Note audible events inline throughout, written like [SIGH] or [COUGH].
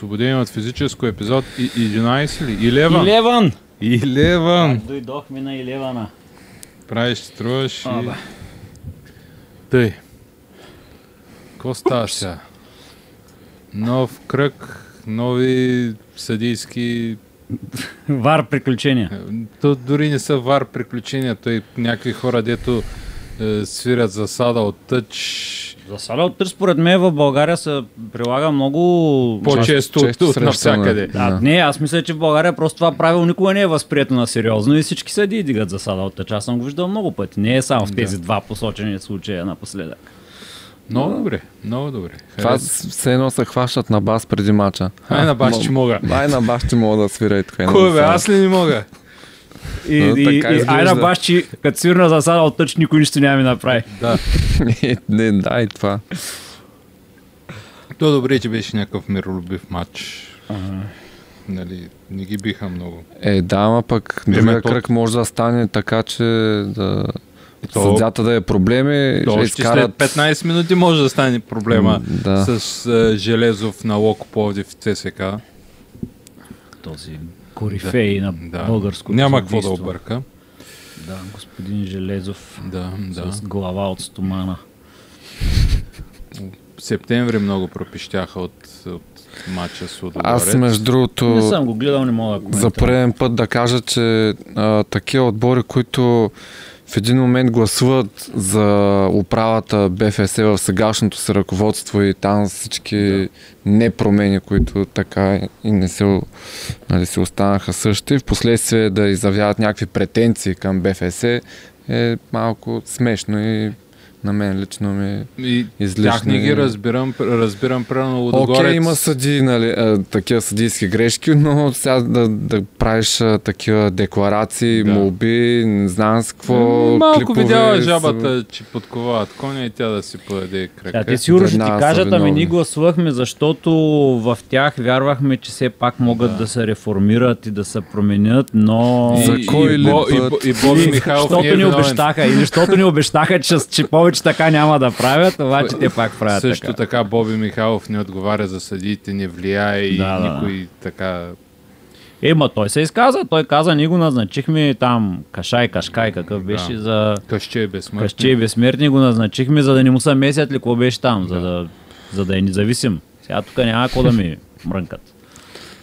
освободени от физическо епизод и- 11 ли? Илеван. Илеван! Илеван. Дойдохме на Илевана. Правиш, струваш и... Тъй. Какво става сега? Нов кръг, нови съдийски... Вар приключения. То дори не са вар приключения, той някакви хора, дето е, свирят засада от тъч, Засада от търс, според мен в България се прилага много... по-често от, често от срещано. навсякъде. А, Да. не, аз мисля, че в България просто това правило никога не е възприето на сериозно и всички съди дигат засада от тъч. Аз съм го виждал много пъти. Не е само в тези два посочени случая напоследък. Много добре, много добре. Това все едно се хващат на бас преди мача. Ай на баш, че мога. Ай на бас, че мога да свира и така. Кой бе, аз ли не мога? И, Но и, и, така и айна баш, че като свирна засада от тъч, никой нищо няма ми направи. Да. не, [LAUGHS] не, да, и това. То добре, че беше някакъв миролюбив матч. Нали, не ги биха много. Е, да, ама пък Еми, другия то- кръг може да стане така, че да... То- Съдята да е проблеми, То ще още изкарат... след 15 минути може да стане проблема да. с а, Железов на Локо Пловдив в ЦСК. Този корифей на Да. българското Няма какво да обърка. Да, господин Железов Да, да. с глава от стомана. В септември много пропищяха от, от матча с Лудогорец. Аз, между другото, Не съм го гледал, не мога да за коментирам. пореден път да кажа, че а, такива отбори, които в един момент гласуват за управата БФС в сегашното си ръководство и там всички непромени, които така и не се, нали, се останаха същи, в последствие да изявяват някакви претенции към БФС е малко смешно и на мен лично ми И излишни. тях не ги разбирам, разбирам примерно Лудогорец. Окей, има съди, нали, а, такива съдийски грешки, но сега да, да правиш а, такива декларации, Да. да. молби, не знам с какво. Малко клипове видяла са- жабата, че подковават коня и тя да си подаде крака. Да, те сигурно ще ти кажат, ами ние гласувахме, защото в тях вярвахме, че все пак могат да, се реформират и да се променят, но... За И- кой и, ли Бо, и, път? Бо- и Боби Михайлов Защото не е ни виновен. обещаха, или защото ни обещаха, че, че повече така няма да правят, обаче те пак правят Също така. така. Боби Михайлов не отговаря за съдиите, не влияе и Да, да, никой така... Е, ма той се изказа, той каза, ние го назначихме там Кашай, Кашкай, какъв беше за Къще е безсмъртен. Къще и безсмертни го назначихме, за да не му се месят ли какво беше там, за да, за да е независим. Сега тук няма какво да ми мрънкат.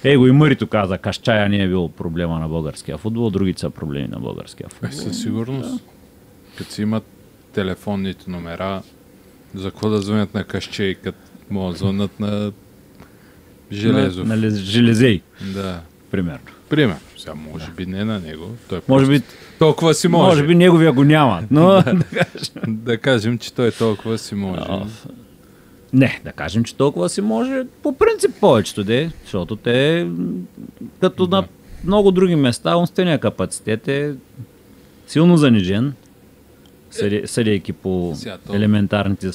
Ей го и Мърито каза, Кашчая не е бил проблема на българския футбол, другите са проблеми на българския Е, футбол. със сигурност. Като си имат телефонните номера, за какво да звънят на къще и като могат да звънат на Железов. На, нали, Железей, Да. примерно. Пример. Сега може би не на него. Той Може просто би, толкова си може. може би неговия го няма, но Да [LAUGHS] кажем, че той толкова си може. Не, да кажем, че толкова си може по принцип повечето де, защото те като на много други места умствения капацитет е силно занижен, съди- съдейки по Сега то- елементарните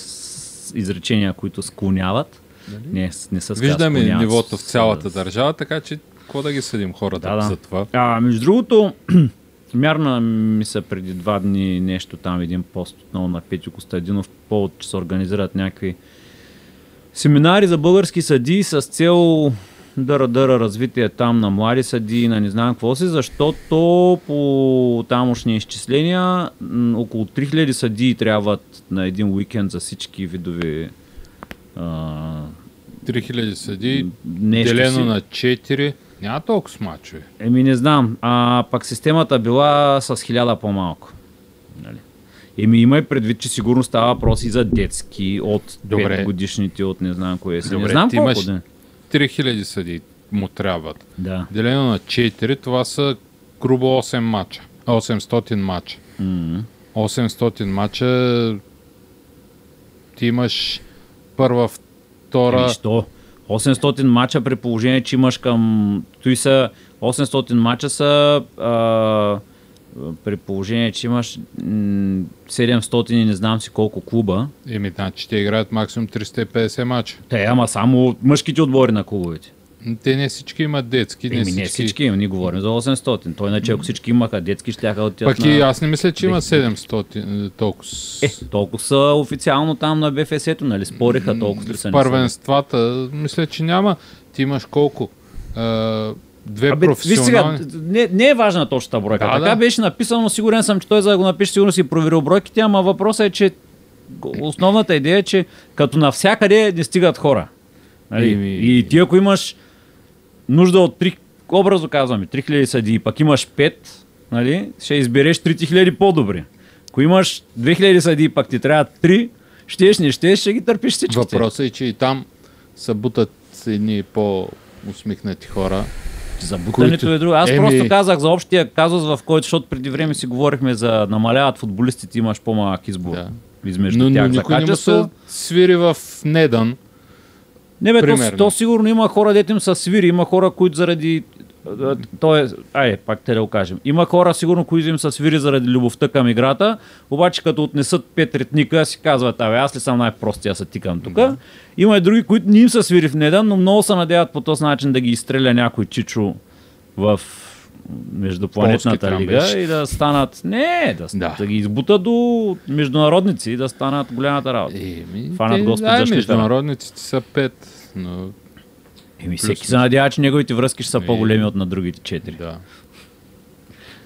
изречения, които склоняват. Не, не са Виждаме склоняват нивото в цялата с- държава, така че какво да ги съдим хората Да, да. за това? А, между другото, [CLEARS THROAT] мярна ми са преди два дни нещо там, един пост отново на Петю Костадинов, по повод, че се организират някакви семинари за български съдии с цел дъра-дъра развитие там на млади съдии, на не знам какво си, защото по тамошни изчисления около 3000 съдии трябват на един уикенд за всички видови а, 3000 съди, делено си. на 4. Няма толкова мачове. Еми не знам. А пак системата била с хиляда по-малко. Нали? Еми има и предвид, че сигурно става въпрос и за детски, от Добре. 5 годишните, от не знам кое си. Добре, не знам колко имаш- да. 3000 съди му трябват. Да. Делено на 4, това са грубо 8 мача. 800 мача. М. 800 мача ти имаш първа, втора... Еми, що? 800 мача при положение, че имаш към... Той са 800 мача са а, при положение, че имаш м, 700 и не знам си колко клуба. Еми, значи те играят максимум 350 мача. Те, ама само мъжките отбори на клубовете. Те не всички имат детски. Не Еми, всички. не всички, ние говорим за 800. Той иначе, ако всички имаха детски, ще да отидат Пък на... и аз не мисля, че има 2000. 700 е, толкова. Е, толкова са официално там на БФС-то, нали? Спориха толкова ли са. първенствата, мисля, че няма. Ти имаш колко? Две Абе, виж сега, професионални. не, не е важна точната бройка. Да, така да. беше написано, сигурен съм, че той за да го напише, сигурно си проверил бройките, ама въпросът е, че основната идея е, че като навсякъде не стигат хора. Нали? Еми- И ти ако имаш нужда от 3, образно казваме, 3000 съдии, пък имаш 5, нали, ще избереш 3000 по-добри. Ако имаш 2000 съдии, пък ти трябва 3, щеш, не щеш, ще ги търпиш всичките. Въпросът е, че и там са бутат едни по-усмихнати хора. За бутането Които- е друго. Аз Еми- просто казах за общия казус, в който, защото преди време си говорихме за намаляват футболистите, имаш по-малък избор. Да. Измежду Но, но тях за никой не му качество. се свири в Недан. Не бе, то, то, сигурно има хора, дето им са свири, има хора, които заради... а, То е, айде, пак те да го кажем. Има хора, сигурно, които им са свири заради любовта към играта, обаче като отнесат пет ретника, си казват, абе, аз ли съм най-простия, се тикам тук. Има и други, които не им са свири в недан, но много се надяват по този начин да ги изстреля някой чичо в междупланетната Полски лига и да станат, не, да, Да. да. ги избутат до международници и да станат голямата работа. Еми, Фанат те, Господ защита. международниците са пет, но Еми, всеки се надява, че неговите връзки ще са И- по-големи от на другите четири. да.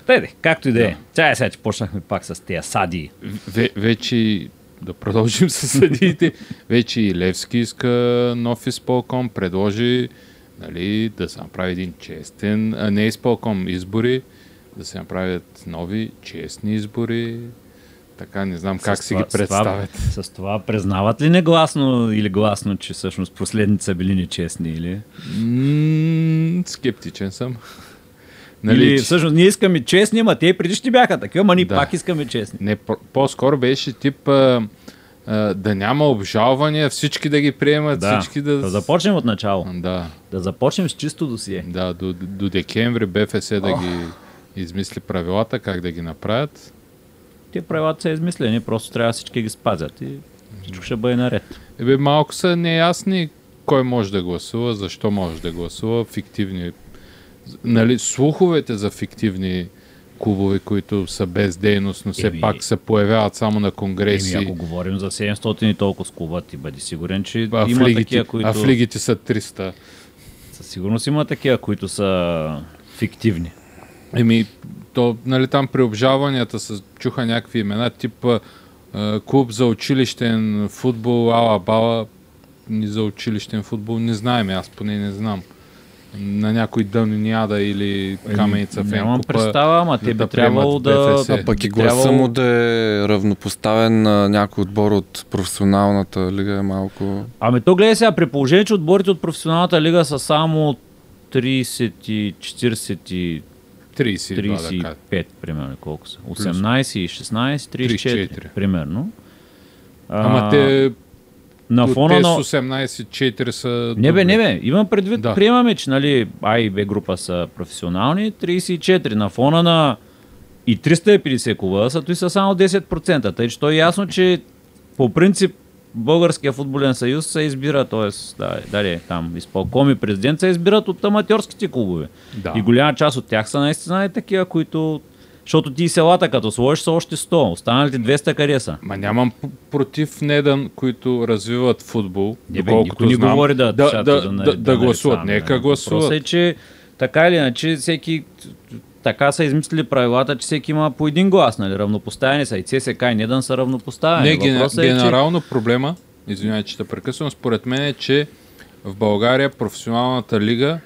Теде, както и да е. Чай сега, че почнахме пак с тези сади. Ве, вече, да продължим с съдиите, вече и Левски иска нов изпълком, предложи нали, да се направи един честен, а не изпълком, избори, да се направят нови честни избори. Така, не знам как С си ги това- с това- представят. С това признават ли негласно или гласно, че всъщност последните са били нечестни? Или, М, скептичен съм. нали, или всъщност ние искаме честни, ама те и предишни бяха такива, ама ние Да. пак искаме честни. Не, по- по-скоро беше тип а, а, да няма обжалвания, всички да ги приемат, Да. всички да... да започнем от начало. Да, Да започнем с чисто досие. да до, до декември БФС да ги измисли правилата, как да ги направят. Те правилата са измислени, просто трябва всички ги спазят и всичко ще бъде наред. Ебе, малко са неясни кой може да гласува, защо може да гласува, фиктивни... Нали, слуховете за фиктивни клубове, които са без дейност, но все Еми- пак се появяват само на конгреси. Еми, ако говорим за 700 и толкова с клуба, ти бъди сигурен, че а, има лигите, такива, които... а в лигите са 300. Със сигурност има такива, които са фиктивни. Еми, то, нали, там при обжалванията се чуха някакви имена, тип клуб за училищен футбол, ала бала, ни за училищен футбол, не знаем, аз поне не знам. На някой Дъниада или Каменица в Нямам Енкупа. представа, ама те да би трябвало приемат да... БФС. А пък и гласа трябвало- му да е равнопоставен на някой отбор от професионалната лига е малко... Ами то гледай сега, при положение, че отборите от професионалната лига са само 30 и 40 и 32, да кажа. 35, примерно, колко са? 18 и 16, 34, 34. примерно. Ама А, те, на фона те на... с 18-4 са... Не бе, не бе, имам предвид, Да. приемаме, че нали, А и Б група са професионални, 34. На фона на и 350 клуба са, той са само 10%. Тъй, че то е ясно, че по принцип Българския футболен съюз се избира, т.е. Да, дали, там изпълком и президент се избират от аматьорските клубове. Да. И голяма част от тях са наистина и такива, които... Защото ти и селата, като сложиш, са още 100. Останалите 200 къде са? Ма нямам против Недан, които развиват футбол, Не, бе, никой не знам, говори да, да, да, да, да, да, да, гласуват. Нека гласуват. Въпросът е, че така или иначе всеки така са измислили правилата, че всеки има по един глас, нали? Равнопоставени са и ЦСК и Недан са равнопоставени. Не, ген, е, че генерално проблема, извинявай, че те прекъсвам, според мен е, че в България професионалната лига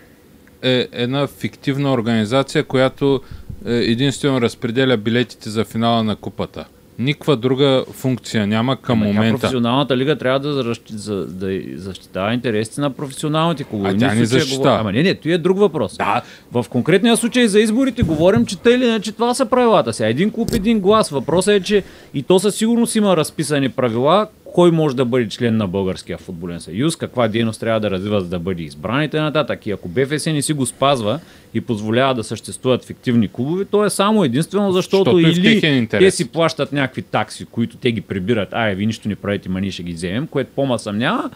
е една фиктивна организация, която е, единствено разпределя билетите за финала на купата. Никаква друга функция няма към Ама тя момента. професионалната лига трябва да, защ- за, да защитава интересите на професионалните клубове. А тя не случая защитава. говорим- Ама не, не, това е друг въпрос. Да, В конкретния случай за изборите говорим, че тъй или иначе това са правилата. Сега един клуб, един глас. Въпросът е, че и то със сигурност има разписани правила, кой може да бъде член на Българския футболен съюз, каква дейност трябва да развива, за да бъде избран и т.н. И ако БФС не си го спазва и позволява да съществуват фиктивни клубове, то е само единствено защото, Защото е или те си плащат някакви такси, които те ги прибират, ай, ви нищо не правите, ма ние ще ги вземем, което по-ма съмнява,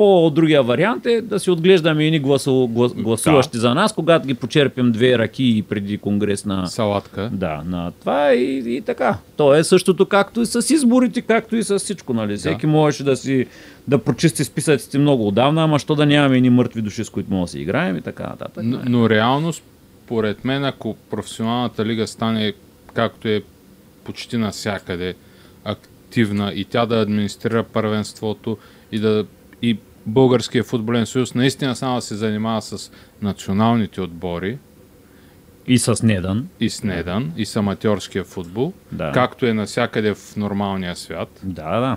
По-другия вариант е да си отглеждаме едни гласу, глас, гласуващи за нас, когато ги почерпим две ръки преди конгрес на... Салатка. Да, на това и, и така. То е същото както и с изборите, както и с всичко. Нали? Всеки можеше да си да прочисти списъците много отдавна, ама що да нямаме едни мъртви души, с които може да си играем и така нататък. Но, но реално, според мен, ако професионалната лига стане както е почти навсякъде активна и тя да администрира първенството и да и Българския футболен съюз наистина само да се занимава с националните отбори И с Недан. и с Недан и с аматьорския футбол, Да. както е навсякъде в нормалния свят, Да, да.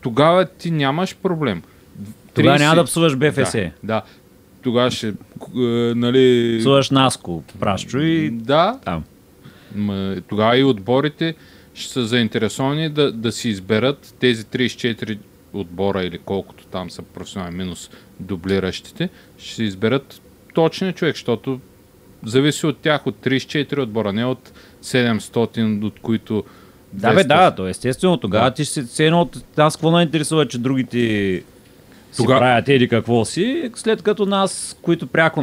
тогава ти нямаш проблем. Тогава 30 няма да псуваш БФС. Да, да. Тогава ще, е, нали... Псуваш Наско, Прашчо и Да, там. Тогава и отборите ще са заинтересовани да, да си изберат тези 34 отбора или колкото там са професионални минус дублиращите, ще си изберат точния човек, защото зависи от тях, от 34 отбора, не от 700, от които Да, бе, 200. да, то естествено. Тогава Да. ти ще се едно от нас какво не интересува, че другите си Тога- правят еди какво си, след като нас, които пряко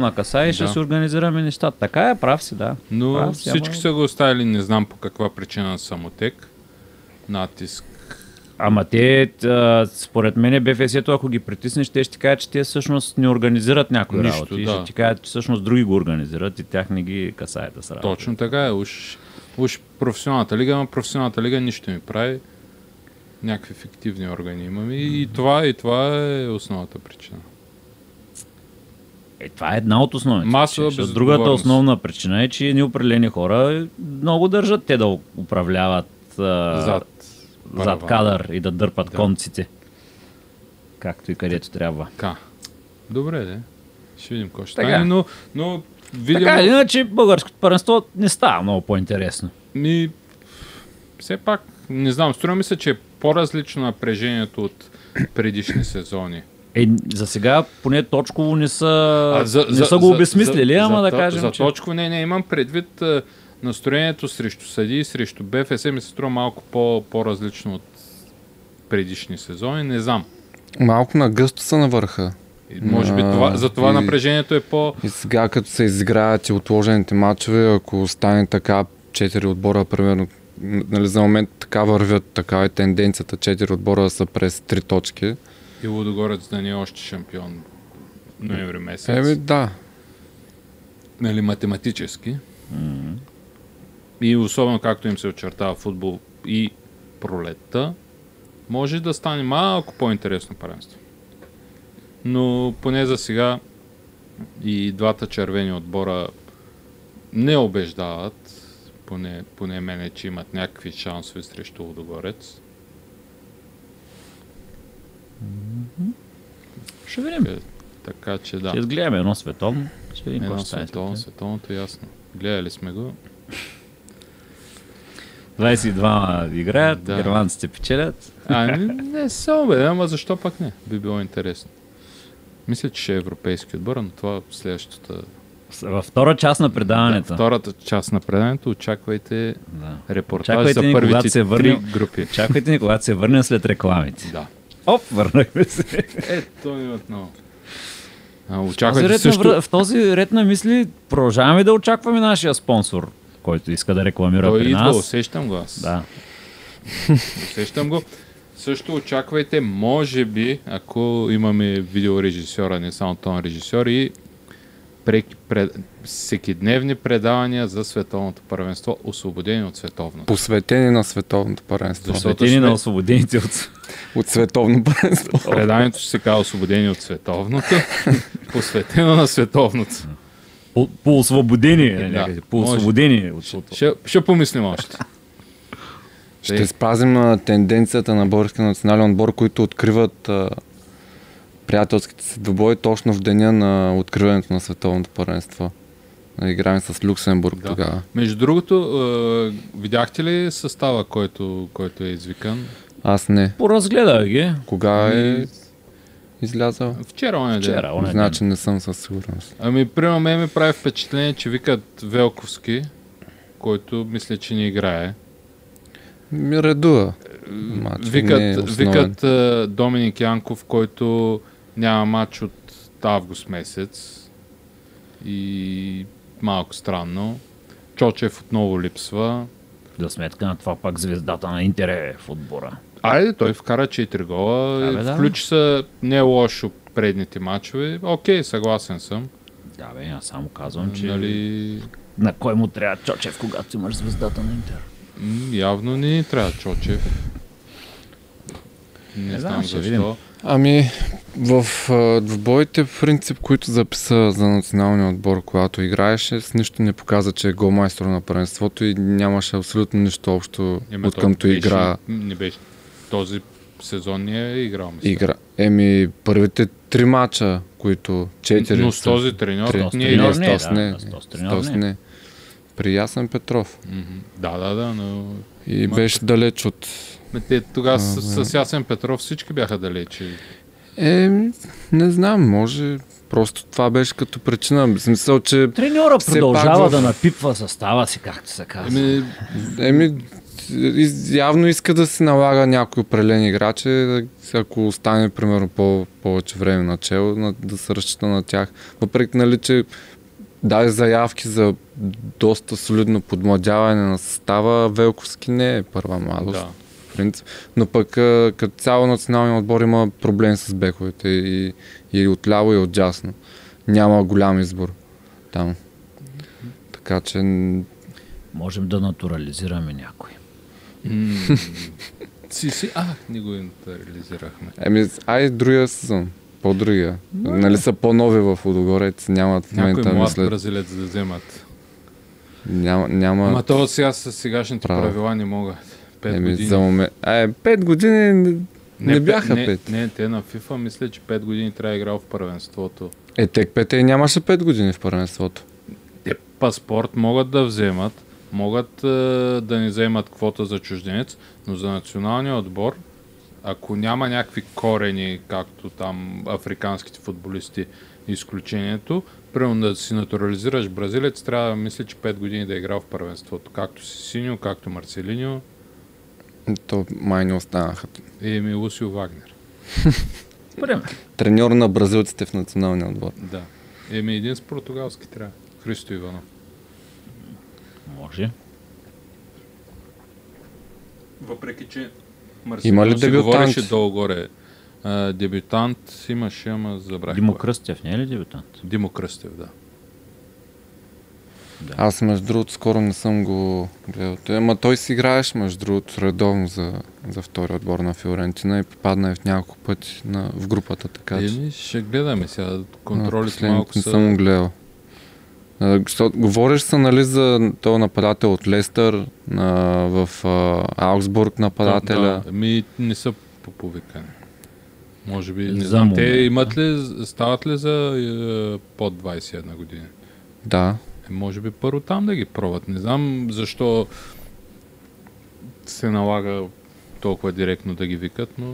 ще Да. си организираме нещата. Така е, прав си, да. Но Прав си, всички ама- са го оставили, не знам по каква причина на самотек. Натиск. Ама те, а, според мен, БФС-то, ако ги притиснеш, те ще кажат, че те всъщност не организират някои Нищо, работи. да. Ще ти кажат, че всъщност други го организират и тях не ги касае да работи. Точно така е. Уж, уж професионалната лига, но професионалната лига нищо ми прави. Някакви фиктивни органи имаме. И, и, това, и това е основната причина. Е, това е една от основните. Масова причини, защото Другата основна причина е, че едни определени хора много държат те да управляват а, Зад. Зад паравана. кадър и да дърпат Да. да. конците. Както и където трябва. Така. Добре, де. Ще видим какво ще стане, но, но видимо, Така иначе, българското първенство не става много по-интересно. ми, все пак, не знам, струва ми се, че е по-различно напрежението от предишни сезони. Е, за сега поне точково не са, не са го за- обесмислили, за- ама за, да кажем, За че... точко не, не, имам предвид а, настроението срещу съди, срещу БФС ми се струва малко по, по-различно от предишни сезони, не знам. Малко на гъсто са на върха. Може би това, за това и- напрежението е по... И сега като се изиграят и отложените матчове, ако стане така, 4 отбора, примерно, нали, за момент така вървят, така е тенденцията, 4 отбора са през 3 точки. И Лудогорец да не е още шампион ноември месец. Еми да, нали, математически. И особено както им се очертава футбол и пролетта, може да стане малко по-интересно паренство. Но поне за сега и двата червени отбора не убеждават, поне, поне мене, че имат някакви шансове срещу Лудогорец. Ще видим. Е, Така че да. Ще изгледаме едно световно. Ще видим Едно световно, световното ясно. Гледали сме го. 22 играят, Да. ирландците печелят. А, не, съм убеден, ама защо пак не? Би било интересно. Мисля, че ще е европейски отбор, но това е следващата... Във втора част на предаването. Да, втората част на предаването очаквайте Да. репортаж Очаквайте за първите се три върнем. групи. Очаквайте ни, когато се върнем след рекламите. Да. Оп, върнахме се. Ето ни отново. А, В този, очаквайте ред също... на, в този ред на мисли продължаваме да очакваме нашия спонсор, който иска да рекламира Той при идва, нас. усещам го аз. Да. [LAUGHS] Усещам го. Също очаквайте, може би, ако имаме видеорежисьора, не само тон режисьор и преки, пред, всекидневни предавания за световното първенство, освободени от световното. посветени на световното паренство. Защото Посветени сме- на освободените от... От световно паренство. Преданието ще се казва освободени от световното, [LAUGHS] посветено на световното. По, по освободени, Да, някъде, по може. освободени от свото. Ще, ще помислим още. [LAUGHS] Ще спазим а, тенденцията на българския национален отбор, които откриват а, приятелските си двубои точно в деня на откриването на световното паренство. Играем с Люксембург Да. тогава. Между другото, е, видяхте ли състава, който, който е извикан? Аз не. Поразгледах ги. Кога е И излязъл? Вчера, оня ден. Вчера, оня Значи не съм със сигурност. Ами, примерно, мен ми прави впечатление, че викат Велковски, който мисля, че не играе. Ми редува. Мач, не е Викат, основен. викат Доминик Янков, който няма матч от август месец и малко странно. Чочев отново липсва. За сметка на това пак звездата на Интер е в отбора. Айде, той вкара 4 гола, Абе, да. включи се не лошо предните матчове. Окей, съгласен съм. Да бе, аз само казвам, че Нали, на кой му трябва Чочев, когато имаш звездата на Интер. м, явно не ни трябва Чочев. Не, Не знам, защо. видим. Ами, в, а, в боите, в принцип, които записа за националния отбор, когато играеше, с нищо не показа, че е голмайстор на първенството и нямаше абсолютно нищо общо Еми, от то къмто беше- игра. Не беше. Този сезон не е играл, мисля. игра. Еми, първите три мача, които четири... Но с този треньор Три. С не е треньор играл. не, с да, не, треньор не. не. При Ясен Петров. Да, да, да, но И Ма- беше далеч от... Те тогава А, с, с Ясен Петров всички бяха далече. Е, не знам, може... Просто това беше като причина. В смисъл, че... Треньора продължава пак да напипва състава си, както се казва. Еми, Еми, явно иска да се налага някои определени играчи, да- ако остане, примерно, по- повече време на чело, на, да се разчита на тях. Въпреки, нали, че даде заявки за доста солидно подмладяване на състава, Велковски не е първа младост. да. в принцип. Но пък като цяло националния отбор има проблем с бековете и, и отляво и отдясно. Няма голям избор там. Така че Можем да натурализираме някой. Си, си, а, не го реализирахме. Еми, ай, другия сезон. По-другия. Нали са по-нови в Удогорец, нямат в Някой момента, млад мисля, бразилец да вземат. няма, няма Ама то сега с сегашните Право. правила не могат. Пет еми, години. за момент. Е, пет години не, не, бяха не, пет. Не, те на FIFA мисля, че 5 години трябва да е играл в първенството. Е, тек пете нямаше пет години в първенството. Те паспорт могат да вземат, могат е, да не вземат квота за чужденец, но за националния отбор, ако няма някакви корени, както там африканските футболисти, изключението, примерно да си натурализираш бразилец, трябва да мисля, че 5 години да е играл в първенството. Както си Синьо, както Марселиньо То май не останаха. и Еми Лусио Вагнер. Пример. Треньор на бразилците в националния отбор. Да. Еми един с португалски трябва. Христо Иванов. Може. Въпреки, че Има ли дебютант? говореше долу-горе. А, дебютант имаше, ама забрах. Димо. Кръстев не е ли дебютант? Димо Кръстев, да. Да. Аз, между другото, скоро не съм го гледал. Ама той си играеш, между другото, редовно за, за втори отбор на Фиорентина и попадна и в няколко пъти на, в групата, така че. Еми, ще гледаме сега. Контролите малко не са... съм гледал. Говориш се, нали, за този нападател от Лестър а, в а, Аугсбург нападателя. Да, да. Еми, не са по повикане. Може би, не знам, те имат ли, стават ли за е, под 21 години? Да. Е, може би първо там да ги пробват. Не знам защо се налага толкова директно да ги викат, но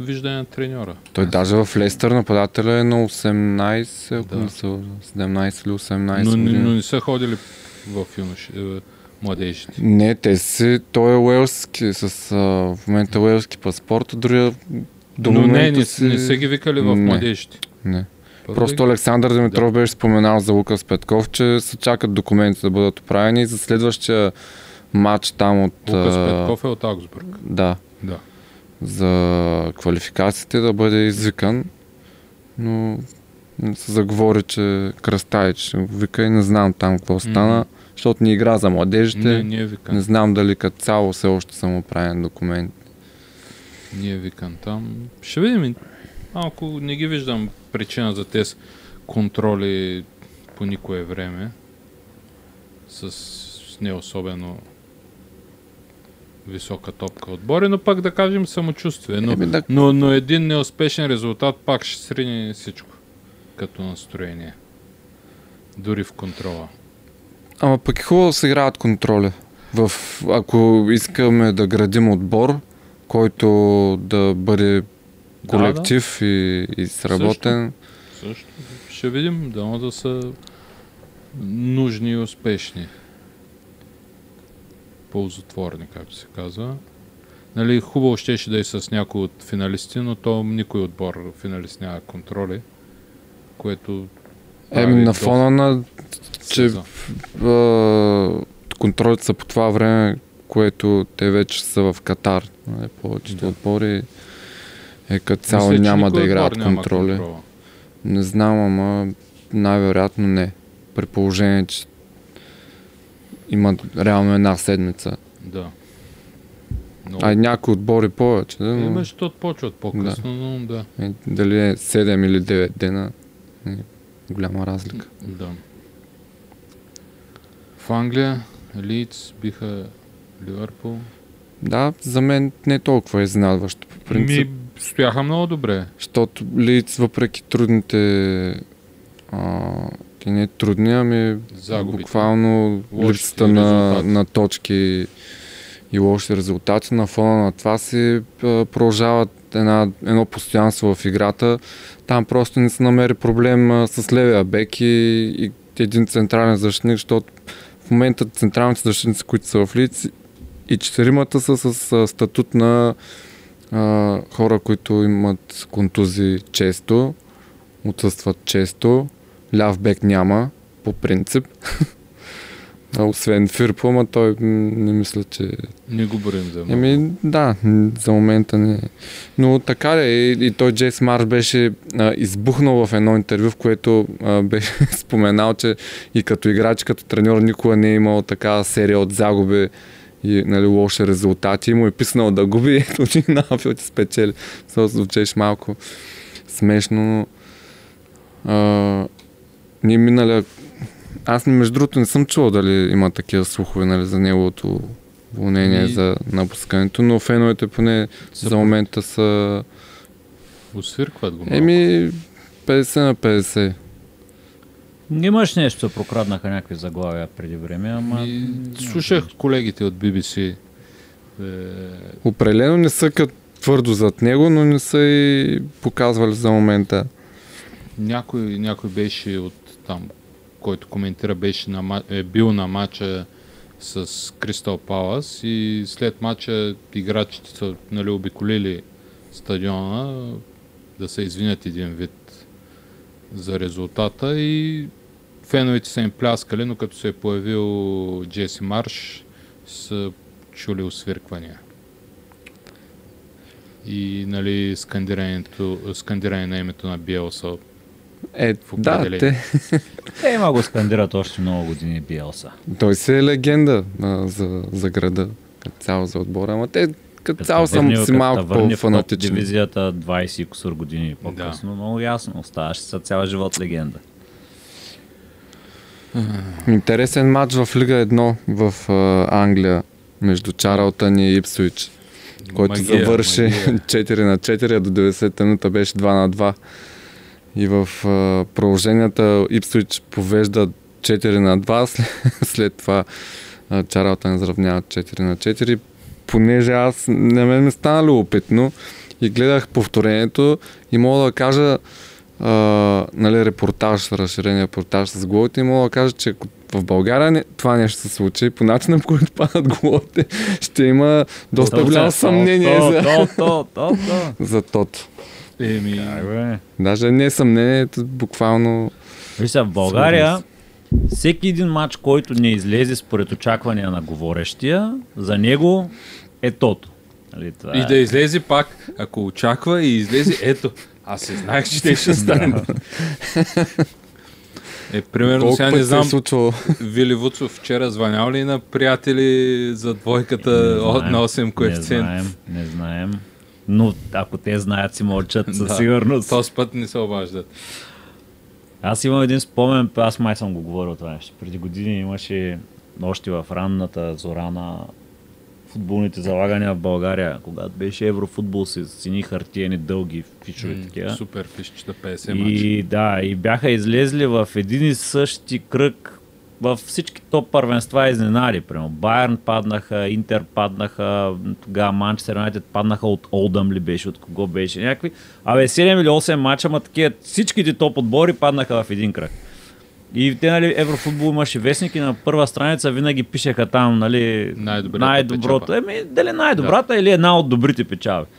виждане на треньора. Той даже в Лестър нападателя е на 18, ако Да. не са 17 или 18 Но, години. но не са ходили в юноши, е, младежите. Не, те си, той е уелски, с а, в момента уелски паспорт, другия до но не, не, си... не са ги викали в Не. младежите. Не. Първо Просто да ги- Александър Димитров беше споменал за Лукас Петков, че се чакат документи да бъдат оправени и за следващия матч там от... Лукас Петков е от Аугсбург. Да, Да. За квалификациите да бъде извикан, но се заговори, че Кръстайч ще го вика и не знам там какво стана, Мгм. защото ни игра за младежите. Не, не е викан. Не знам дали като цяло все още са му правен документ. Не е викан там. Ще видим. Малко не ги виждам причина за тези контроли по никое време. С не особено висока топка отбори, но пак да кажем самочувствие. Но, Еми да- но, но един неуспешен резултат пак ще срине всичко като настроение. Дори в контрола. Ама пък е хубаво да се играят контроли. В, ако искаме да градим отбор, който да бъде колектив и, и сработен, Също. Ще видим, дано да са нужни и успешни. Ползотворни, както се казва. Нали, хубаво щеше да е с някой от финалисти, но то никой отбор финалист няма контроли, което... Еми, на доста фона на че а, контролите са по това време, което те вече са в Катар. Нали, повечето Да. отбори е като цяло Мисля, няма да играят контроли. Не знам, ама най-вероятно не. При положение, че имат реално една седмица. Да. Но... А някои отбори повече. Да, но, Имаш, то почват по-късно, но да. е, дали е 7 или 9 дена, е голяма разлика. да. В Англия Лидс биха Ливърпул. Да, за мен не е толкова изненадващо по принцип. Ми, стояха много добре. Защото Лиц, въпреки трудните а, те не е трудни, ами Загубите. буквално липсата на, на точки и лоши резултати. На фона на това си продължават една, едно постоянство в играта. Там просто не се намери проблем с левия бек и, и един централен защитник, защото в момента централните защитници, които са в лиц и четиримата са с статут на а, хора, които имат контузии често, отсъстват често, ляв бек няма, по принцип. [LAUGHS] Освен Фирпо, ама той не мисля, че... Не го борим за. Еми, да, за момента не. Но така да и, и той Джейс Марш беше а, избухнал в едно интервю, в което а, [LAUGHS] беше споменал, че и като играч, като треньор никога не е имал такава серия от загуби и нали, лоши резултати. И му е писнал да губи, [LAUGHS] ето че на Анфилд спечели. Само звучеше малко смешно, но а, ние минали аз между другото не съм чувал дали има такива слухове нали, за неговото уволнение Ми- за напускането, но феновете поне Са за момента са Освиркват го малко. еми 50 на 50. Имаш нещо, прокраднаха някакви заглавия преди време, ама... И, слушах колегите от BBC. Е, Определено не са като твърдо зад него, но не са и показвали за момента. някой, някой беше от там, който коментира, беше на, е бил на матча с Кристал Палас и след матча играчите са нали, обиколили стадиона да се извинят един вид за резултата и феновете са им пляскали, но като се е появил Джеси Марш, са чули освирквания. И нали, скандирането, скандиране на името на Биелса Е, В да, те, Те има го скандират още много години Биелса. той си е легенда а, за, за града, като цяло за отбора, ама те като цяло съм върни- си малко по-фанатичен. Дивизията 20 и кусор години по-късно, много ясно. Оставаш са цял живот легенда. Интересен матч в Лига 1 в а, Англия между Чарлтън и Ипсвич, който Магия, завърши магия. [LAUGHS] 4 на 4, а до 90-та минута беше 2 на 2. И в а, продълженията Ипсвич повежда 4 на 2, [LAUGHS] след, след това а, Чарлтън изравнява 4 на 4. Понеже аз, на мен ми стана любопитно и гледах повторението и мога да кажа а, нали, репортаж, разширен репортаж с головите и мога да кажа, че в България не, това нещо се случи, по начина по който падат головите, ще има доста голямо съмнение за, [LAUGHS] за тото. Еми, Как бе? Даже не е съмнение, ето буквално Виж сега, в България всеки един матч, който не излезе според очаквания на говорещия, за него е тото. Нали, това и е. да излезе пак, ако очаква и излезе, ето, аз се знаех, че те [LAUGHS] ще стане. Е, примерно, колко сега не се е знам, случвало. Вили Вуцов вчера звънял ли на приятели за двойката Не от знаем, на 8 Не коефициент? знаем, не знаем. Но ако те знаят, си мълчат [LAUGHS] със Да. сигурност. Този път не се обаждат. Аз имам един спомен, аз май съм го говорил това нещо. Преди години имаше още в ранната зора на футболните залагания в България, когато беше еврофутбол с сини хартиени дълги фишове такива. Супер фишчета 50 мача. И да, и бяха излезли в един и същи кръг във всички топ първенства изненади. Прямо Байерн паднаха, Интер паднаха, тогава Манчестър Юнайтед паднаха от Олдъм ли беше, от кого беше, някакви. Абе 7 или 8 мача, ма такива всичките топ отбори паднаха в един кръг. И те, нали, Еврофутбол имаше вестник и на първа страница винаги пишеха там, нали, най-доброто. Еми, дали най-добрата или една от добрите печалби.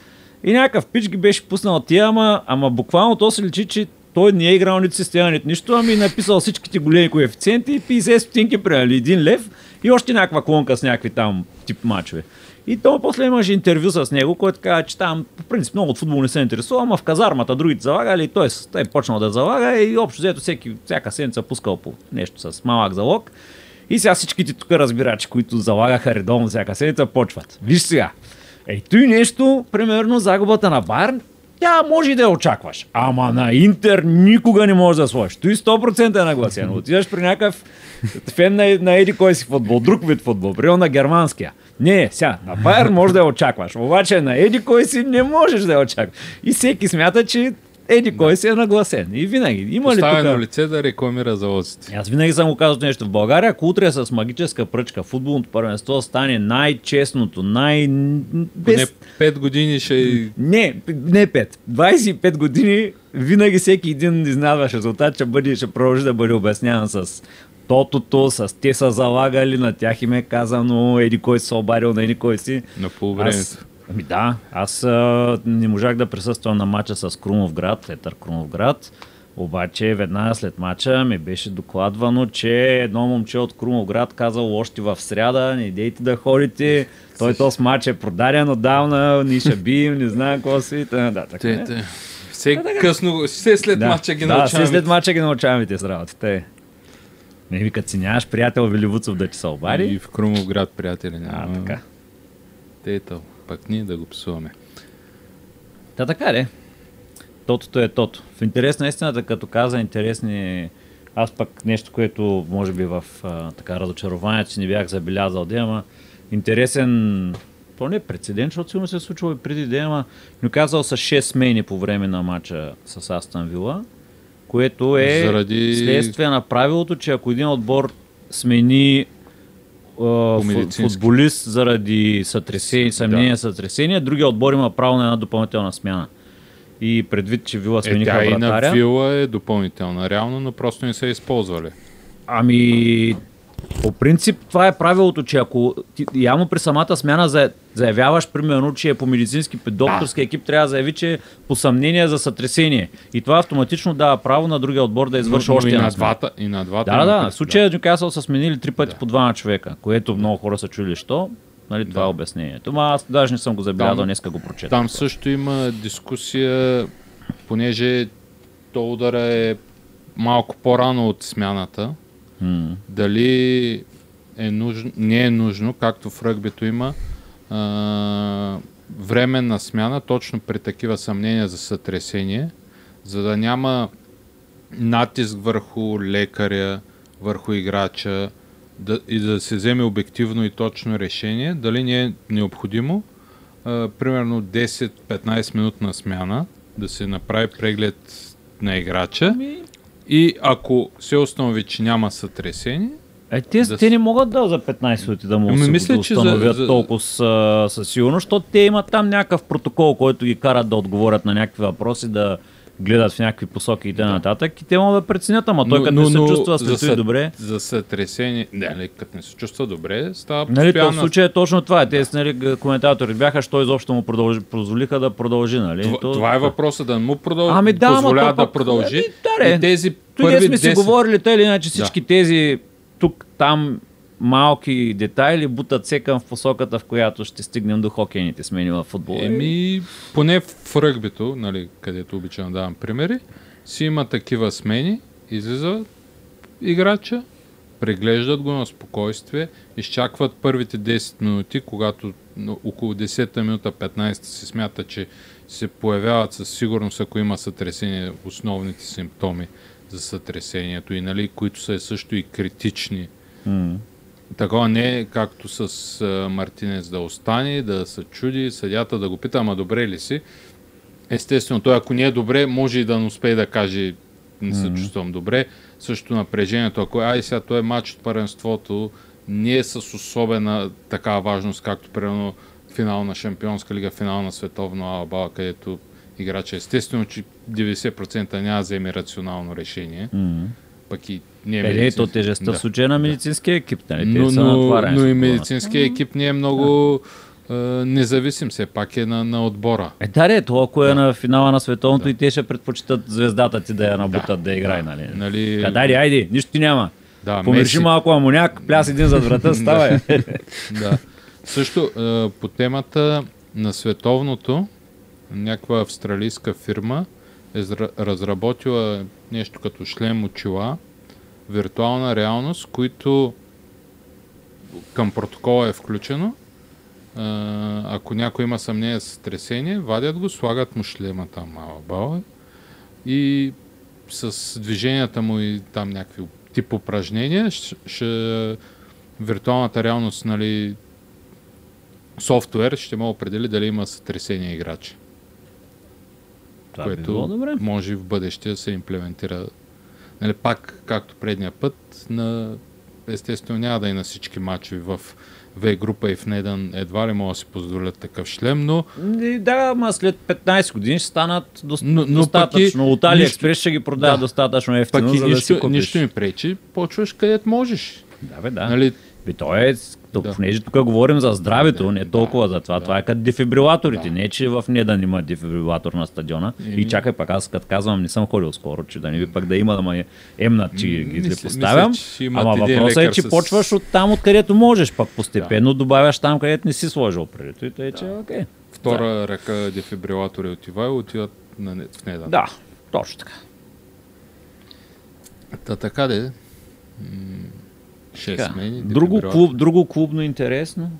И някакъв пич ги беше пуснал тия, ама, ама буквално то се личи, че той не е играл нито система, нито нищо, ами е написал всичките големи коефициенти и 50 стотинки, примерно, или 1 лев и още някаква клонка с някакви там тип мачове. И то после имаше интервю с него, който каза, че там по принцип много от футбол не се интересува, ама в казармата другите залагали, и той, е почнал да залага и общо взето всеки, всяка седмица пускал по нещо с малък залог. И сега всичките тук разбирачи, които залагаха редовно всяка седмица, почват. Виж сега, ей, той нещо, примерно загубата на Байерн, тя може и да я очакваш. Ама на Интер никога не можеш да сложиш. Той 100% е нагласен. Отиваш при някакъв фен на, на еди кой си футбол, друг вид футбол, примерно на германския. Не, сега, на Байерн може да я очакваш, обаче на еди кой си не можеш да я очакваш. И всеки смята, че еди кой си е нагласен. И винаги. Има ли Поставено тук... лице да рекламира залозите. Аз винаги съм го казал нещо. В България, ако утре с магическа пръчка футболното първенство стане най-честното, най... Без... 5 години ще е Не, не 5. 25 години винаги всеки един изненадващ резултат ще, бъде, ще продължи да бъде обясняван с тотото, с те са залагали, на тях им е казано, еди кой се обадил на еди кой си. на полувремето. Аз, ами да, аз а, не можах да присъствам на матча с Крумовград, Етър Крумовград, обаче веднага след матча ми беше докладвано, че едно момче от Крумовград казал още в сряда, не дейте да ходите, той този матч е продаден отдавна, ни ще бием, не знам какво си. Да, да, така. Те, е. те. Все късно, все след мача ги да, научаваме. все след мача ги научаваме тези работи. Те. Не ви като си нямаш приятел Веливуцов да ти се обади. И в Крумовград, приятели. А, Няма. така. Тето, пък ние да го псуваме. Та така де. Тотото е тото. В интерес на истината, като каза интересни... Аз пък нещо, което може би в а, така разочарование, че не бях забелязал да ама интересен поне прецедент, защото сигурно се е случило и преди да ама Нюказал с 6 смени по време на матча с Астан Вила, което е Заради- следствие на правилото, че ако един отбор смени. Футболист заради сътресение, съмнение, Да. сътресение, другия отбор има право на една допълнителна смяна. И предвид, че Вила Е, смениха тя и на вратаря, Вила е допълнителна, реално, но просто не са използвали. ами по принцип това е правилото, че ако ти, явно при самата смяна за, заявяваш примерно, че е по медицински, по докторски екип трябва да заяви, че е по съмнение за сътресение. И това автоматично дава право на другия отбор да извърши още една двата, и на двата. Да, да, да. В случая Нюкасъл са сменили три пъти Да. по двама човека, което много хора са чули, що. Нали, това Да. е обяснението. Ма аз даже не съм го забелязал, Там- днеска го прочетах. Там също има дискусия, понеже то удара е малко по-рано от смяната. М. Дали е нужно, не е нужно, както в ръгбито има, а, временна смяна, точно при такива съмнения за сътресение, за да няма натиск върху лекаря, върху играча да, и да се вземе обективно и точно решение, дали не е необходимо а, примерно 10-15 минутна смяна да се направи преглед на играча Ами, и ако се установи, че няма сътресение, Е, те, Да те не могат да за 15 минути да му Ами, се мисля, го че за- установят за- толкова със сигурност, защото те имат там някакъв протокол, който ги карат да отговорят на някакви въпроси, да гледат в някакви посоки и т.н. И те могат да преценят, ама той като не се чувства за, след съ- добре. за сътресение, не, не, като не се чувства добре, става Нали, то в постоянна случая е точно това. Те нали, коментатори бяха, що изобщо му продължи, позволиха да продължи. Нали? Това, То- това е въпросът да му продъл... Ами да, позволява да продължи. ами да, и тези Той първи сме си 10... говорили, тъй или иначе всички тези тук, там малки детайли бутат се към в посоката, в която ще стигнем до хокейните смени в футбола. Еми, поне в ръгбито, нали, където обичам да давам примери, си има такива смени, излиза играча, преглеждат го на спокойствие, изчакват първите 10 минути, когато около 10 минута 15 се смята, че се появяват със сигурност, ако има сътресение, основните симптоми за сътресението и нали, които са също и критични М. Такова не е както с а, Мартинец да остане, да се чуди, съдята да го пита, ама добре ли си? Естествено, той ако не е добре, може и да не успее да каже не се чувствам добре. Също напрежението, ако ай сега той е матч от първенството, не е с особена такава важност, както примерно финал на Шампионска лига, финал на Световно Албала, където играча естествено, че 90% няма да вземе рационално решение. М. пък и не е Е, не, то медицински. тежестта Да. в случая на медицинския екип. Нали? Те но, са но, но и медицинския екип не е много е, независим, все пак е на, на отбора. Е, да, де, то ако е Да. на финала на световното и те ще предпочитат звездата ти да я набутат да, играе, нали? Нали, Е, Дай, айде, нищо ти няма. да, Помириши Меси- малко амоняк, пляс един зад врата, [LAUGHS] ставай. [LAUGHS] Да. Също е, по темата на световното, някаква австралийска фирма е зра- разработила нещо като шлем очила, виртуална реалност, които към протокола е включено. Ако някой има съмнение с тресение, вадят го, слагат му шлема там мала бала и с движенията му и там някакви тип упражнения ще, ще виртуалната реалност, нали, софтуер ще му определи дали има сътресение играч. Това би което било добре. може и в бъдеще да се имплементира. Нали, пак, както предния път, на, естествено няма да е на всички матчове в В група и в Недан едва ли могат да си позволят такъв шлем, но И Да, ама след 15 години ще станат дост, Но- но достатъчно. пък и От AliExpress нищо- ще ги продават Да. достатъчно пък ефтино, и за да си нищо, купиш. нищо ми пречи, почваш където можеш. Да, бе, да. Нали, Би, то е, Да. понеже тук говорим за здравето, не толкова за това. да. Това е като дефибрилаторите. Да. Не, че в Недан има дефибрилатор на стадиона. Еми. И чакай пак, аз като казвам, не съм ходил скоро, че да не би пък да има да ме емнат, че ги Мисля- поставям. мисля, Ама въпросът е, че с- почваш от там, откъдето можеш, пък постепенно добавяш там, където не си сложил преди. И тъй, че окей. втора ръка дефибрилатори от Ивайло отиват на, не- в Недан. Да, точно така. Та така де. м, Смени. Друго, клуб, друго клубно интересно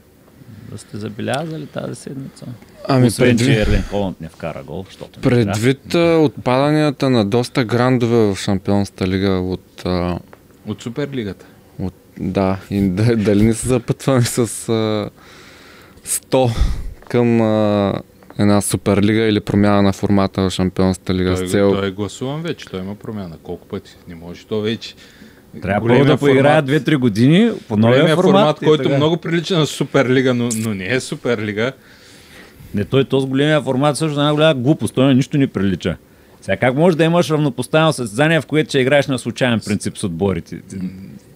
да сте забелязали тази седмица. Ами Освен, че предвид, Ерлин Холанд не вкара гол, защото не предвид а, отпаданията на доста грандове в Шампионската лига от, а, От Суперлигата. от да, и да, дали не се запътваме с а, 100 към а, една суперлига или промяна на формата в Шампионската лига Той, с цел той е гласуван вече, той има промяна. Колко пъти? Не може то вече. Трябва Големия първо да поиграят 2-3 години по новия големия формат, формат, който тогава- много прилича на Суперлига, но, но не е Суперлига. Не, той този големия формат също е една голяма глупост, той на нищо не прилича. Сега как можеш да имаш равнопоставено състезание, в което ще играеш на случайен принцип с отборите?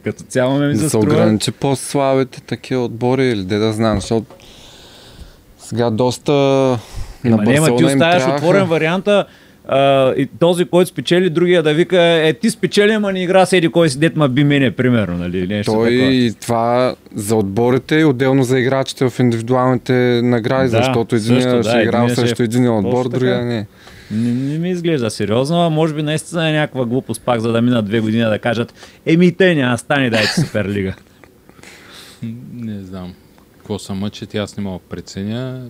Като цяло ме ми да се се ограничи по-слабите такива отбори или де да знам, защото сега доста на Ма не, ма ти Барселона им оставяш отворен варианта а, и този, който спечели, другия да вика, е ти спечели, ама не игра с еди кой си дет ма би мене, примерно, нали? Нещо Той такова. и това за отборите и отделно за играчите в индивидуалните награди, Да, защото един също, да, ще играл единия ще е срещу един отбор, другия не. Не, не ми изглежда сериозно, а може би наистина е някаква глупост пак, за да минат две години да кажат, еми те няма стане, дайте Суперлига. Не знам. Какво са мъчат, аз не мога да преценя.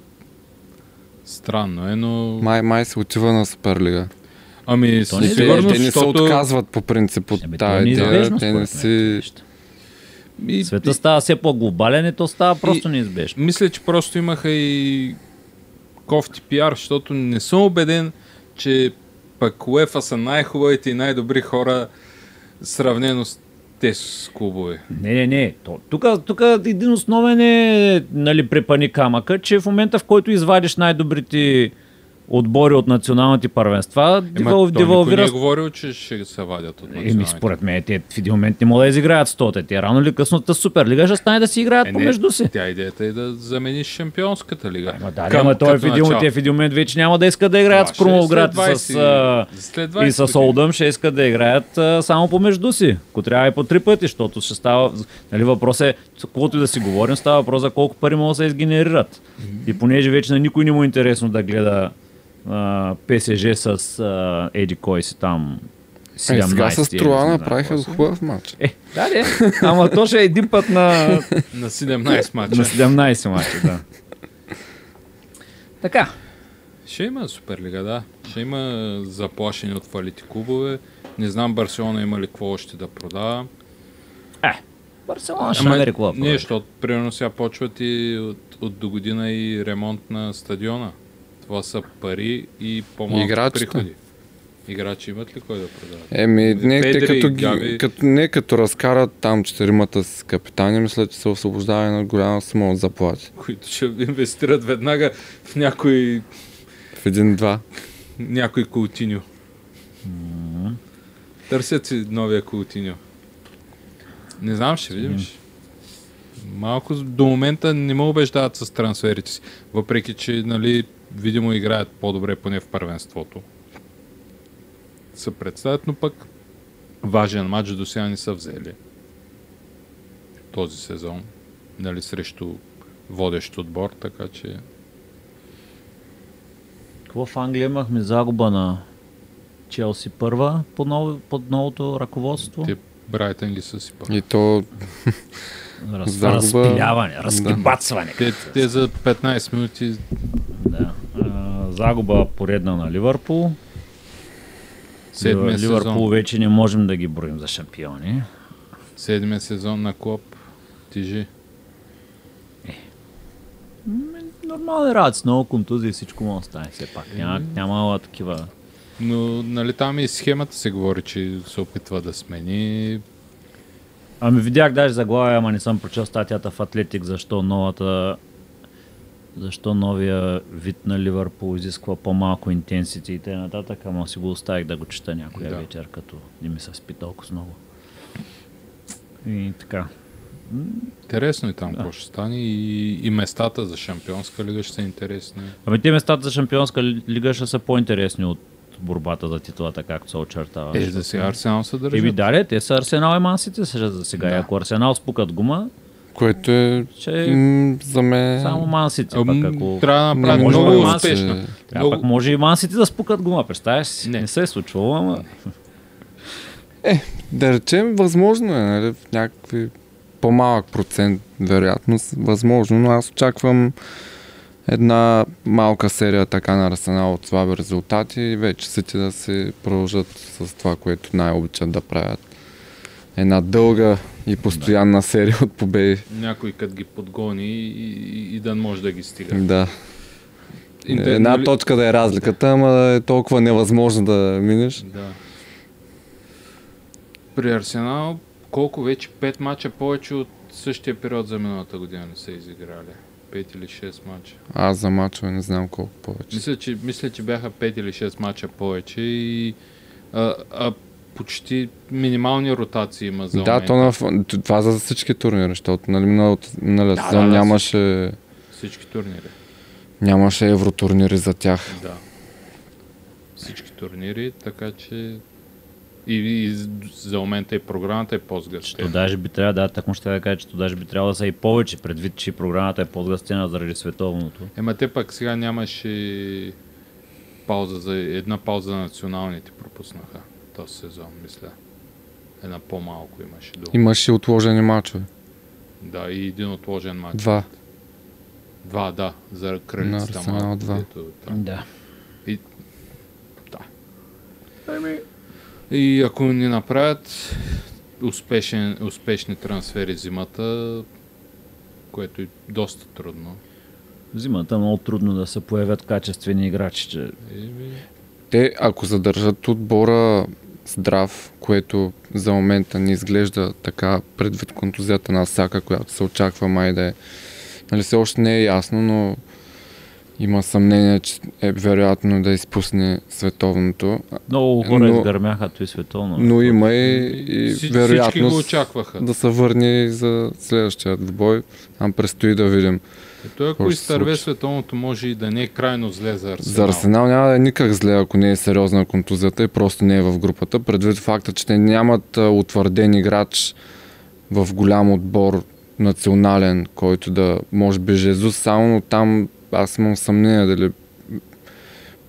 Странно е, но... Май, май се отива на Суперлига. Ами, То със не е Те, сигурност, те не се защото... отказват по принцип от Еми, то е тази идея. Те не си... И, Света става все по-глобален и то става просто неизбежно. Мисля, че просто имаха и кофти пиар, защото не съм убеден, че пък УЕФА са най-хубавите и най-добри хора сравнено с те с клубове. Не, не, не. Тук, тук един основен е нали, препани камъка, че в момента в който извадиш най-добрите отбори от националните първенства, Ема, девал, то никой не девалвира е говорил, че ще се вадят от Еми, националните. според мен, те в един момент не могат да изиграят стота. Те рано или късно тази Суперлига ще стане да си играят Е, не, помежду си. Тя идеята е да замениш шампионската лига. Ама да, Към- ама той в като един, те в един момент вече няма да искат да играят Това с е с, 20 а, след 20 и с. Олдъм, ще искат да играят а, само помежду си. Ако трябва и по три пъти, защото ще става... Нали, въпрос е, колкото и да си говорим, става въпрос за колко пари могат да се изгенерират. И понеже вече на никой не му е интересно да гледа а, ПСЖ с а, Еди кой си там. Е, сега 17 с Труа направиха хубав матч. Е, да, де. Ама то ще е един път на, [LAUGHS] На 17 мача. на 17 мача, да. Така. Ще има Суперлига, да. Ще има заплашени от фалити клубове. Не знам Барселона има ли какво още да продава. Е, Барселона ще намери какво да не, защото примерно сега почват и от, от до година и ремонт на стадиона. Това са пари и по-малко Играчите. приходи. Играчи имат ли кой да продават? Еми, не, те Педри, като, ги, Гави. като, не като разкарат там четиримата с капитани, мисля, че се освобождава една голяма сума от заплати. Които ще инвестират веднага в някой, В един-два. някой култиньо. Търсят си новия Култиньо. Не знам, ще видим. Ще. Малко до момента не ме убеждават с трансферите си. Въпреки, че нали, видимо играят по-добре поне в първенството. Се представят, но пък важен матч до сега не са взели. Този сезон. Нали, срещу водещ отбор, така че... Какво в Англия имахме загуба на Челси първа под, ново, под новото ръководство? Те Брайтън ги съсипа. И то Раз, загуба- разпиляване, разкибацване. Те, те за 15 минути Да. А, загуба поредна на Ливърпул. седмия Ливърпул сезон. вече не можем да ги броим за шампиони. Седмия сезон на Клоп. Тижи. Нормални работи, с много контузии всичко може да стане все пак. Няма, няма такива... Но нали там и схемата се говори, че се опитва да смени. Ами видях даже заглавия, ама не съм прочел статията в Атлетик, защо новата защо новия вид на Ливърпул изисква по-малко интенсити и т.н. ама си го оставих да го чета някоя Да. вечер, като не ми се спи толкова много. И така. Интересно е там какво ще стане и, и местата за шампионска лига ще са интересни. Ами те местата за шампионска лига ще са по-интересни от борбата за титлата, както се очертава. Е, за сега Арсенал се държат. Еми да, те са Арсенал и Мансите сега за сега. Да. Ако Арсенал спукат гума, което е ще е м, за мен... само Мансите. Ам, Пък ако... Трябва да не направят може много да се- успешно. Трябва Много... пък може и Мансите да спукат гума, представяш си? Не. Не. се е случвало, ама... Да речем, възможно е, нали, в някакви по-малък процент вероятност, възможно, но аз очаквам една малка серия така на Арсенал от слаби резултати и вече ти да се продължат с това, което най-обичат да правят. Една дълга и постоянна серия от победи. Някой като ги подгони и, и, и да може да ги стига. Да. Интер- Една нали- точка да е разликата, ама да е толкова невъзможно да минеш. Да. При Арсенал колко вече? Пет мача повече от същия период за миналата година не са изиграли. Пет или 6 мача. Аз за мачове не знам колко повече. Мисля, че, мисля, че бяха 5 или 6 мача повече и а, а почти минимални ротации има за Да, то на, това за всички турнири, защото нали, миналата миналия Да, сезон да, да, нямаше, Всички турнири. нямаше евротурнири за тях. Да. Всички турнири, така че и, и за момента и програмата е по-сгъстена. даже би трябвало, да, так му ще да кажа, че даже би трябвало да са и повече, предвид, че програмата е по-сгъстена заради световното. Ема те пък сега нямаше пауза за една пауза за националните пропуснаха този сезон, мисля. Една по-малко имаше до. Имаше отложени мачове. Да, и един отложен матч. Два. Два, да, за кралицата. На Арсенал малко, два. дето. Да. И, да. И ако ни направят успешен, успешни трансфери зимата, което е доста трудно. Зимата е много трудно да се появят качествени играчи, че Те, ако задържат отбора здрав, което за момента не изглежда така предвид контузията на Сака, която се очаква май да е. Нали все още не е ясно, но има съмнение, че е вероятно да изпусне световното. много хора Но- изгърмяха и световно. Но има и, и Всич- Всички го вероятност очакваха. да се върне за следващия двубой. Там предстои да видим. Ако Какво ще се изтърве световното, може и да не е крайно зле за Арсенал. За Арсенал няма да е никак зле, ако не е сериозна контузията и просто не е в групата. Предвид факта, че те нямат утвърден играч в голям отбор национален, който да може би Жезус само, там аз имам съмнение дали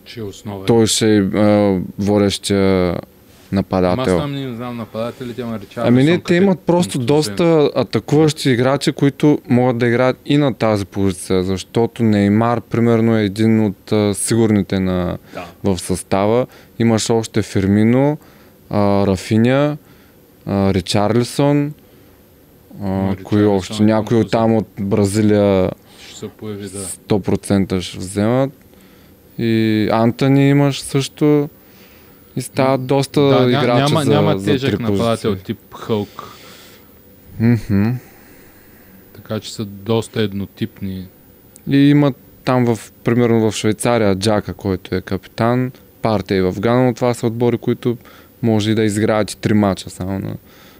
Че е основен. той ще е водещия Ама Аз нападател. там не знам нападателите, ама речава. Ами не, те имат просто доста атакуващи играчи, които могат да играят и на тази позиция, защото Неймар, примерно, е един от а, сигурните на, Да. в състава. Имаш още Фермино, а, Рафиня, а, Ричарлисон, а, кои още? е Някои от там от Бразилия Ще се появи, да. 100% ще вземат. И Антони имаш също. И стават доста да, играчи няма, за, няма за тежък нападател тип Хълк. Мгм. Така че са доста еднотипни. И имат там, в, примерно в Швейцария, Джака, който е капитан, партия и в Гана, но това са отбори, които може и да изиграят и три мача само на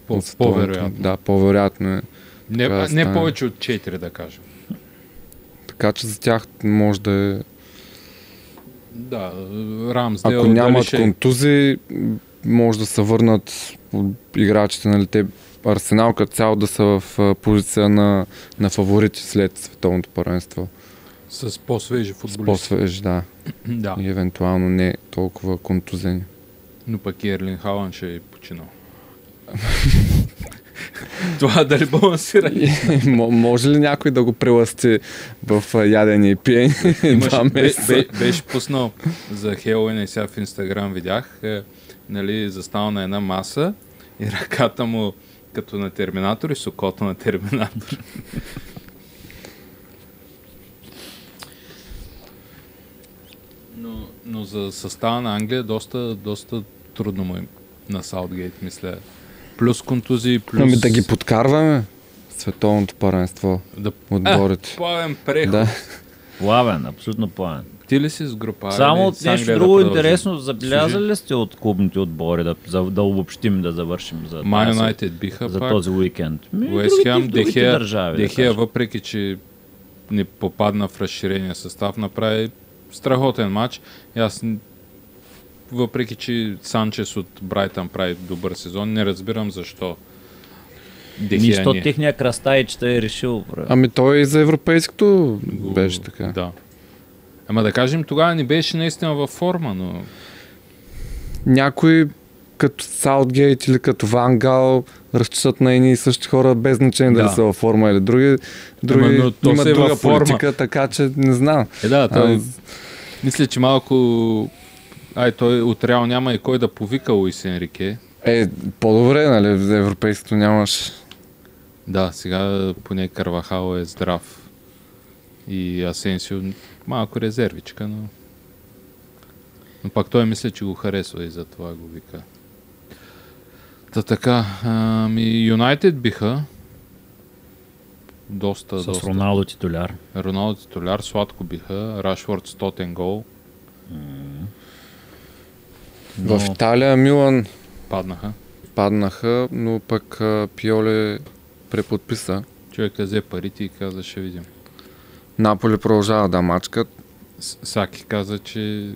По, по-вероятно. Да, по-вероятно е. Не, не стане. повече от 4, да кажем. Така че за тях може да е... Да, Рамсдел, Ако нямат ще... контузии, може да се върнат играчите, нали, те Арсенал като цяло да са в позиция на, на фаворити след световното първенство. С по-свежи футболисти. по-свеж, да. [CLEARS THROAT] Да, И евентуално не толкова контузени. но пък и Ерлин Халан ще е починал. [LAUGHS] [LAUGHS] Това дали балансира? Мо- може ли някой да го прелъсти в ядене и пиене [LAUGHS] беше пуснал за Хелуин и сега в Инстаграм видях, е, нали, застал на една маса и ръката му като на Терминатор и сокота на Терминатор. но, но за състава на Англия доста, доста трудно му е на Саутгейт, мисля. Плюс контузии, плюс... Ами да ги подкарваме световното първенство да... отборите. А, плавен преход. Да. Плавен, абсолютно плавен. Ти ли си с група? Само от нещо да друго продължим? интересно, забелязали ли сте от клубните отбори, да, за, да обобщим, да завършим за, тази- Юнайтед биха за пак. този уикенд? Ми, Уест Хем, Дехея, да въпреки че не попадна в разширения състав, направи страхотен матч. И аз, въпреки че Санчес от Брайтън прави добър сезон, не разбирам защо Ми, Дехея що не техния крастаич е решил. бре. Ами той и за европейското беше така. Да. Ама да кажем, тогава не беше наистина във форма, но Някои като Саутгейт или като Вангал разчитат на едни и същи хора без значение Да. дали са във форма или други. Други но то имат се е друга във форма. политика, така че не знам. Е, да, той, А, мисля, че малко... Ай, той от Реал няма и кой да повика Луис Енрике. Е, по-добре, нали, за европейското нямаш. Да, сега поне Карвахал е здрав. И Асенсио малко резервичка, но... Но пак той мисля, че го харесва и затова го вика. Та така, ами Юнайтед биха доста, С доста. Роналдо титуляр. Роналдо титуляр, сладко биха, Рашфорд 100 гол, Но В Италия Милан паднаха. паднаха, но пък Пиоле преподписа. Човека взе парите и каза, ще видим. Наполи продължава да мачкат. Саки каза, че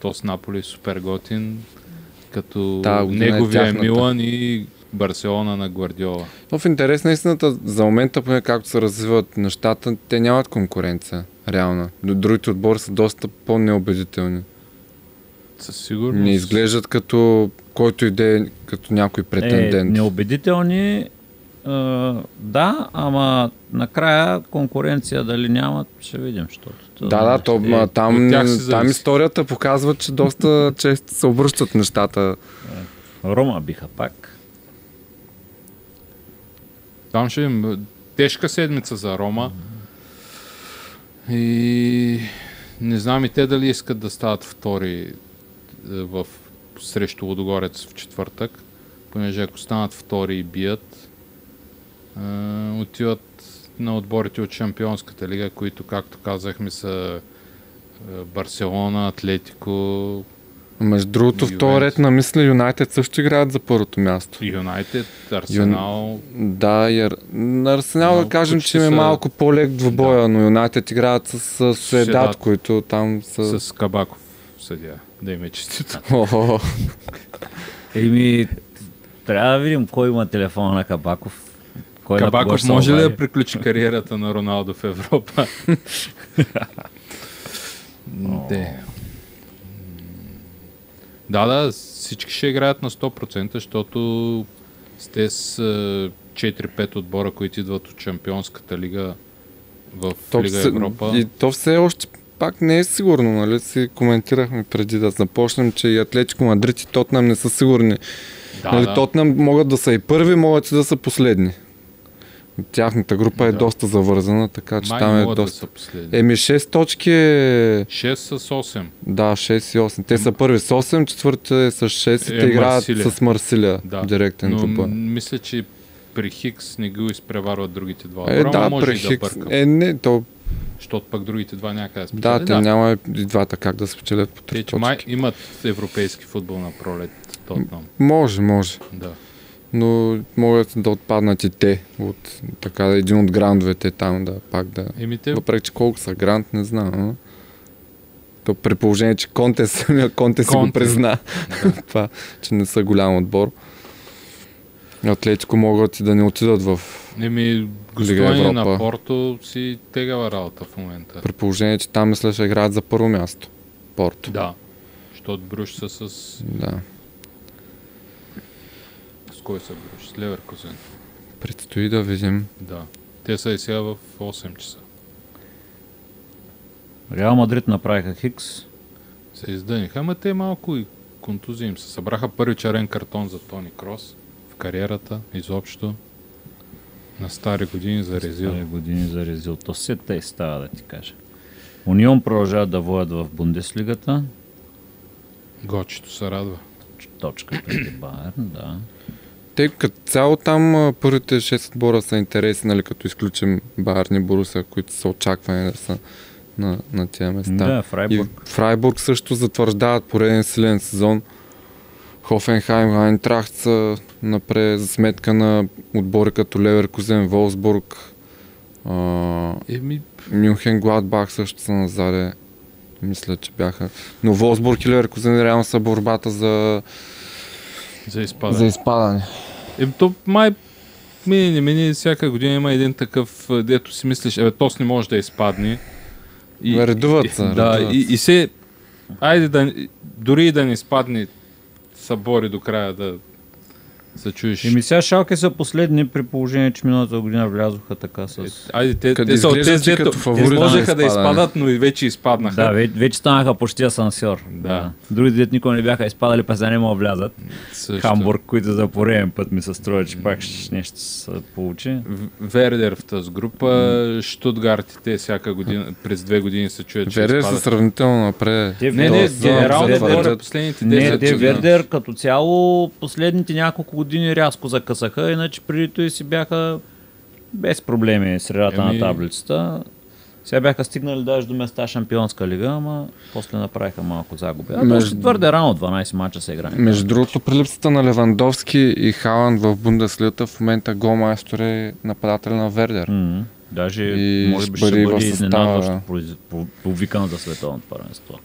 то с Наполи е супер готин, като Та е неговия е. Милан и Барселона на Гвардиола. Но в интерес на истината, за момента, поне както се развиват нещата, те нямат конкуренция. Реална. Другите отбори са доста по-неубедителни. Със сигурност. Не изглеждат като който иде като някой е, претендент. неубедителни. А, да, ама накрая конкуренция дали нямат, ще видим. Защото, Да, да, то, Е, там, там историята показва, че доста [LAUGHS] често се обръщат нещата. Рома биха пак. Там ще им тежка седмица за Рома. И не знам и те дали искат да стават втори е, в, срещу Лодогорец в четвъртък, понеже ако станат втори и бият, е, отиват на отборите от Шампионската лига, които, както казахме, са е, Барселона, Атлетико, Между другото, в този ред на мисли Юнайтед също играят за първото място. Юнайтед, Арсенал. Да, и Ар... на Арсенал да кажем, че им е са- малко по-лек двубоя, но Юнайтед играят с, с Суедат. които там са... С Кабаков съдия. Да им е честито. [LAUGHS] Еми, трябва да видим кой има телефона на Кабаков. Кой на Кабаков се може ли да приключи кариерата на Роналдо в Европа? [LAUGHS] Де. Да, да, всички ще играят на 100%, защото сте с е, 4-5 отбора, които идват от Шампионската лига в то Лига Европа. и то все още пак не е сигурно, нали? Си коментирахме преди да започнем, че и Атлетико Мадрид и Тотнам не са сигурни. Да, нали, да. Тотнам могат да са и първи, могат и да са последни. Тяхната група е Да. доста завързана, така че Май там е да доста... последни. Еми 6 точки е... 6 с 8. Да, 6 и 8. Те са първи с 8, четвърти е с 6 и Е, те играят Марсилия. с Марсилия. Да. Директен Но мисля, че при Хикс не го изпреварват другите два. Е, отбора, да, може при да Хикс. бъркам. Е, не, то, Защото пък другите два някъде да да, спечелят. те няма и двата как да спечелят по 3 че май точки. имат европейски футбол на пролет. Тотнам. Може, може. Да. Но могат да отпаднат и те от така един от грандовете там да пак да... Еми те, Въпреки, че колко са грант, не знам. Но... То при положение, че Конте, самия [LAUGHS] Конте си го Конте. призна. [LAUGHS] Това, че не са голям отбор. Атлетико могат и да не отидат в еми, гостуване на Порто си тегава работа в момента. при положение, че там мисля, ще играят за първо място. Порто. Да. Защото Бруш са с... да. С кой са Бруш? С Леверкузен. Предстои да видим. Да. Те са и сега в 8 часа. Реал Мадрид направиха Хикс. Се издъниха, ама те малко и контузии им се. Събраха първи черен картон за Тони Крос в кариерата, изобщо. На стари години за Резил. Стари години за Резил. То се тъй става да ти кажа. Унион продължават да водят в Бундеслигата. Гочето се радва. Точка преди Байерн, да. Те като цяло там първите 6 отбора са интересни, нали, като изключим Байерн и Боруса, които са очаквани да са на, на тия места. Да, Фрайбург. И Фрайбург също затвърждават пореден силен сезон. Хофенхайм, Айнтрахт са напред за сметка на отбори като Леверкузен, Волсбург, Еми, Мюнхен, Гладбах също са назаде. Мисля, че бяха. Но Волсбург и Леверкузен реално са борбата за, за изпадане. за изпадане. Ем, то май мине, не мине, всяка година има един такъв, а, дето си мислиш, е, тос не може да изпадне. Редуват се, [LAUGHS] Да, редуват и, и се, айде да, дори и да не изпадне, са бори до края да се чуеш. Еми сега Шалке са последни при положение, че миналата година влязоха така с... Е, Айде, те, Къде те са от тези, като фаворит те можеха да изпадат, но и вече изпаднаха. Да, вече, вече станаха почти асансьор. Да. Другите дет никога не бяха изпадали, па сега не могат да влязат. Също. Хамбург, които за пореден път ми се строят, че пак нещо се получи. Вердер в тази група, Штутгарт те всяка година, през две години се чуят, че Вердер са сравнително напред. Те Не, не, генерално последните Не, 10 те години. Вердер като цяло последните няколко години рязко закъсаха, иначе преди той си бяха без проблеми средата Еми- на таблицата. Сега бяха стигнали даже до места Шампионска лига, ама после направиха малко загуби. А Между- твърде рано, 12 мача се играе. Между другото, при липсата на Левандовски и Халанд в Бундеслигата в момента голмайстор е нападател на Вердер. М, Даже И може би ще бъде изненадващо по- повикан за световното първенство.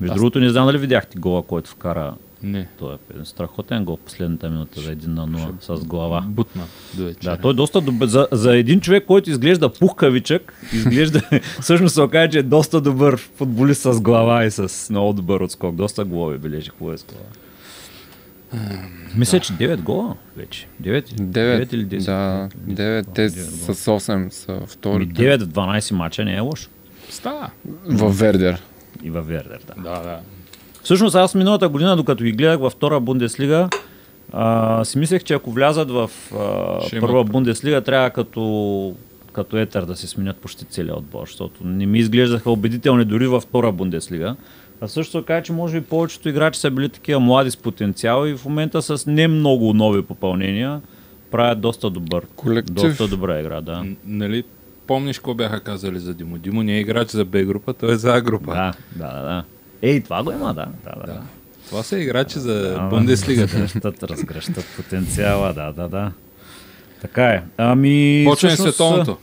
Между другото, не знам дали видяхте гола, който вкара. Не. Той е страхотен гол в последната минута за 1 на 0 с глава. Бутна до вечера. Да, той е доста добър. За, за един човек, който изглежда пухкавичък, изглежда, [LAUGHS] всъщност се окаже, че е доста добър футболист с глава и с много добър отскок. Доста голови бележи, хубаво е с глава. Мисля, че 9 гола вече. 9, 9, или 10? да, 9, те с 8 са вторите 9 в 12 мача не е лошо. Става. в Вердер. И във Вердер, да. Да, да. Всъщност аз миналата година, докато ги гледах във втора Бундеслига, а, си мислех, че ако влязат в а, Ще първа имат- Бундеслига, трябва като, като етър да се сменят почти целият отбор, защото не ми изглеждаха убедителни дори във втора Бундеслига. А също така, че може би повечето играчи са били такива млади с потенциал и в момента с не много нови попълнения правят доста добър. Колектив. Доста добра игра, да. Н- Нали, помниш какво бяха казали за Димо? Димо не е играч за Б група, той е за А група. Да, да, да, да. Ей, това го има, да. да, да, да. Това са играчи за Ама, Бундеслигата. Разгръщат, разгръщат потенциала, да, да, да. Така е. Ами. Почва всъщност, световното.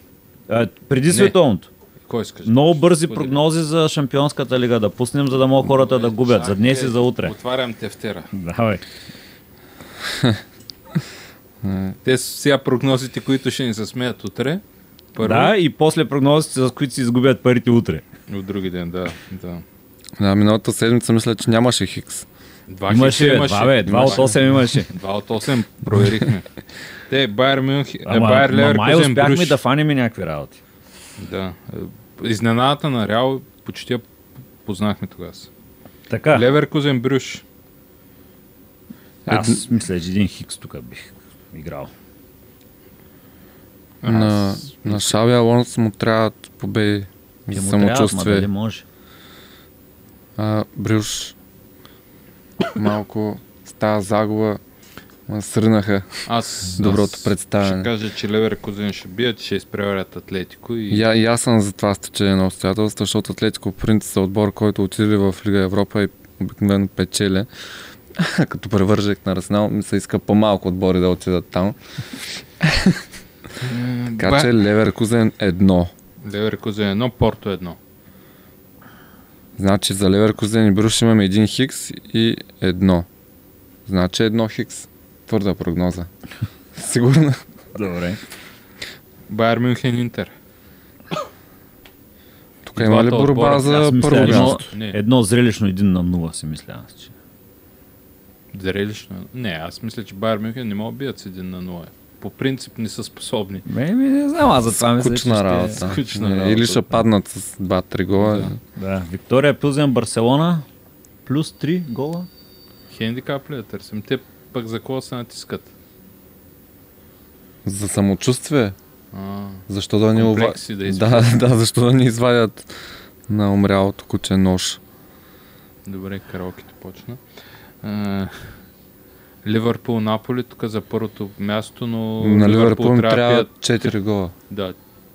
А, преди Не. световното. Кой искаш? Много бързи Сподели. прогнози за Шампионската лига да пуснем, за да могат хората да губят за днес и за утре. Отварям тефтера. Давай. [LAUGHS] Те са сега прогнозите, които ще ни се смеят утре. Първо, Да, и после прогнозите, с които си изгубят парите утре. от други ден, да. да. Да, миналата седмица мисля, че нямаше Хикс. Два Имаше, хикса два, бе, два от 8 имаше. Два от 8 проверихме. Те, Байер Мюнхен, е, Ама, Байер ма май успяхме Бруш. да фанем някакви работи. Да. Е, Изненадата на Реал почти я познахме тогава. Така, Леверкузен Брюш. аз мисля, че един хикс тук бих играл. На, на Шаби Алонс му трябват победи Те за самочувствие. дали може. А, Брюш малко с тази загуба ма срънаха Аз, доброто аз представяне. Ще кажа, че Леверкузен ще бият, ще изпреварят Атлетико и... А- и аз съм за това стечение на обстоятелства, защото Атлетико принцип са отбор, който отиде в Лига Европа и обикновено печели. [LAUGHS] Като превържек на Арсенал, ми се иска по-малко отбори да отидат там. [LAUGHS] Така че Леверкузен едно. Леверкузен едно, Порто едно. Значи за Леверкузен и Бруш имаме един хикс и едно. Значи едно хикс. Твърда прогноза. [LAUGHS] Сигурно. Добре. Байер Мюнхен Интер. Тук има ли борба за първо едно, едно зрелищно един на нула си мисля аз, че. Зрелищно. Не, аз мисля, че Байер Мюнхен не могат да бият с 1 на 0. По принцип не са способни. Ме, ми не знам, аз за това мисля, че Скучна ще... работа. скучна Не, работа, Или ще паднат с 2-3 гола. Да. Да, Виктория Пилзен, Барселона, плюс 3 гола. Хендикап ли да търсим? Те пък за кого се натискат? За самочувствие. А, Защо да ни ува... комплекси да Да, да, защо да ни извадят на умрялото куче нож. Добре, караокето почна. А, Ливърпул, Наполи, тук за първото място, но на Ливърпул им трябва трябва да бият 4 гола. да,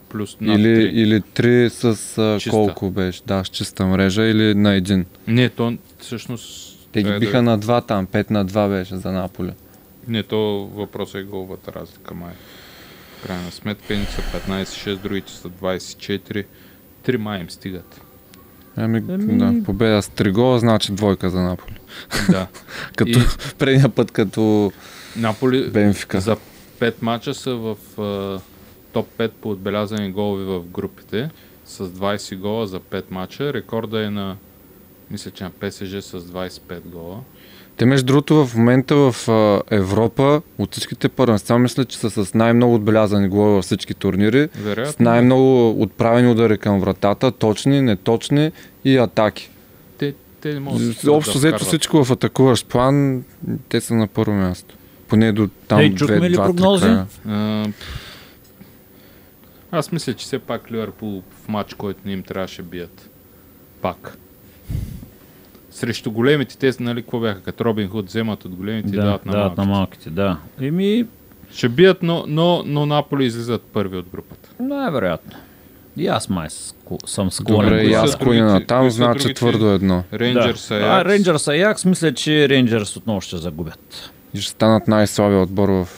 плюс над Или, 3. или 3 с а, Чиста. колко беше? Да, с чиста мрежа или на един. Не, то всъщност... Те ги трябва биха да... на 2 там, 5 на 2 беше за Наполи. Не, то въпросът е головата разлика, май. В крайна сметка, едни са 15-6, другите са 24. Три май им стигат. Ами, Ами- да, победа с 3 гола, значи двойка за Наполи. Да. [LAUGHS] Като И- [LAUGHS] предния път като Наполи Бенфика. за 5 мача са в а, топ 5 по отбелязани голови в групите с 20 гола за 5 мача. Рекорда е на мисля, че на ПСЖ с 25 гола. Те между другото в момента в Европа от всичките първенства мисля, че са с най-много отбелязани голове във всички турнири. С Вероятно, най-много отправени удари към вратата, точни, неточни и атаки. Те, не могат да Общо да взето всичко в атакуващ план, те са на първо място. Поне до там Ей, чухме две, ли два, прогнози? А, аз мисля, че все пак Ливърпул в матч, който не им трябваше бият. Пак. Срещу големите, те нали, какво бяха, като Робин Худ вземат от големите и Да, дават на дават на малките. малките, да. Еми, Ще бият, но, но, но Наполи излизат първи от групата. най-вероятно. И аз май ску- съм склонен. Добре, и аз на там, значи твърдо едно. Рейнджърс да. е А, Рейнджърс Аякс, мисля, че Рейнджърс отново ще загубят. И ще станат най-слабия отбор в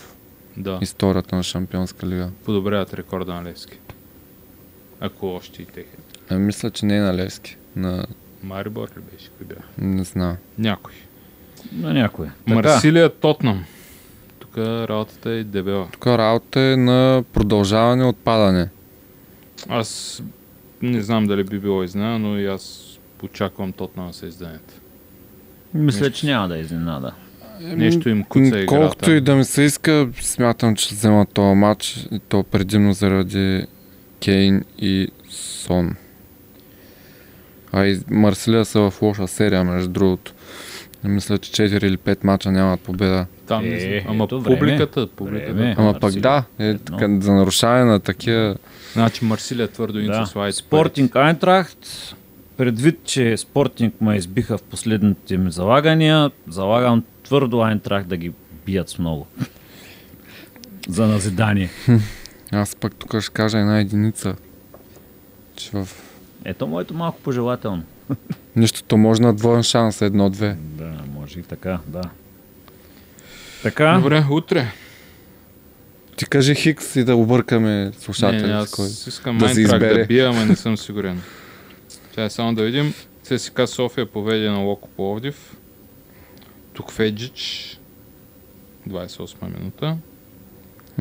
Да, историята на Шампионска лига. подобряват рекорда на Левски. Ако още и техен. А, мисля, че не е на Левски. На... Марибор ли беше? Кой бяха? Не знам. Някой. На някой. Марсилия Тотнам. Тук работата е дебела. Тук работа е на продължаване отпадане. Аз не знам дали би било изненада, но и аз очаквам Тотнам да се изданят. Мисля, Нещо. че няма да е изненада. Нещо им куца играта. Колкото и да ми се иска, смятам, че взема този матч и то предимно заради Кейн и Сон. А и Марсилия са в лоша серия, между другото. Мисля, че 4 или 5 мача нямат победа. Там Е. Ама ето публиката, публиката. Време. Ама пък да, е, за нарушаване на такива... Значи Марсилия твърдо Да. Спортинг Айнтрахт, предвид, че Спортинг ме избиха в последните ми залагания, залагам твърдо Айнтрахт да ги бият с много. [LAUGHS] За назидание. [LAUGHS] Аз пък тук ще кажа една единица. Че в Ето моето малко пожелателно. [LAUGHS] нищото може на двоен шанс, едно-две. Да, може и така, да. Така, Добре, утре. Ти кажи Хикс и да объркаме Не, слушателите. не, кой. аз искам да се Майнтрак да бия, ама не [LAUGHS] съм сигурен. Сега само да видим. ЦСКА София поведе на Локо Пловдив. Тук Феджич. 28 минута.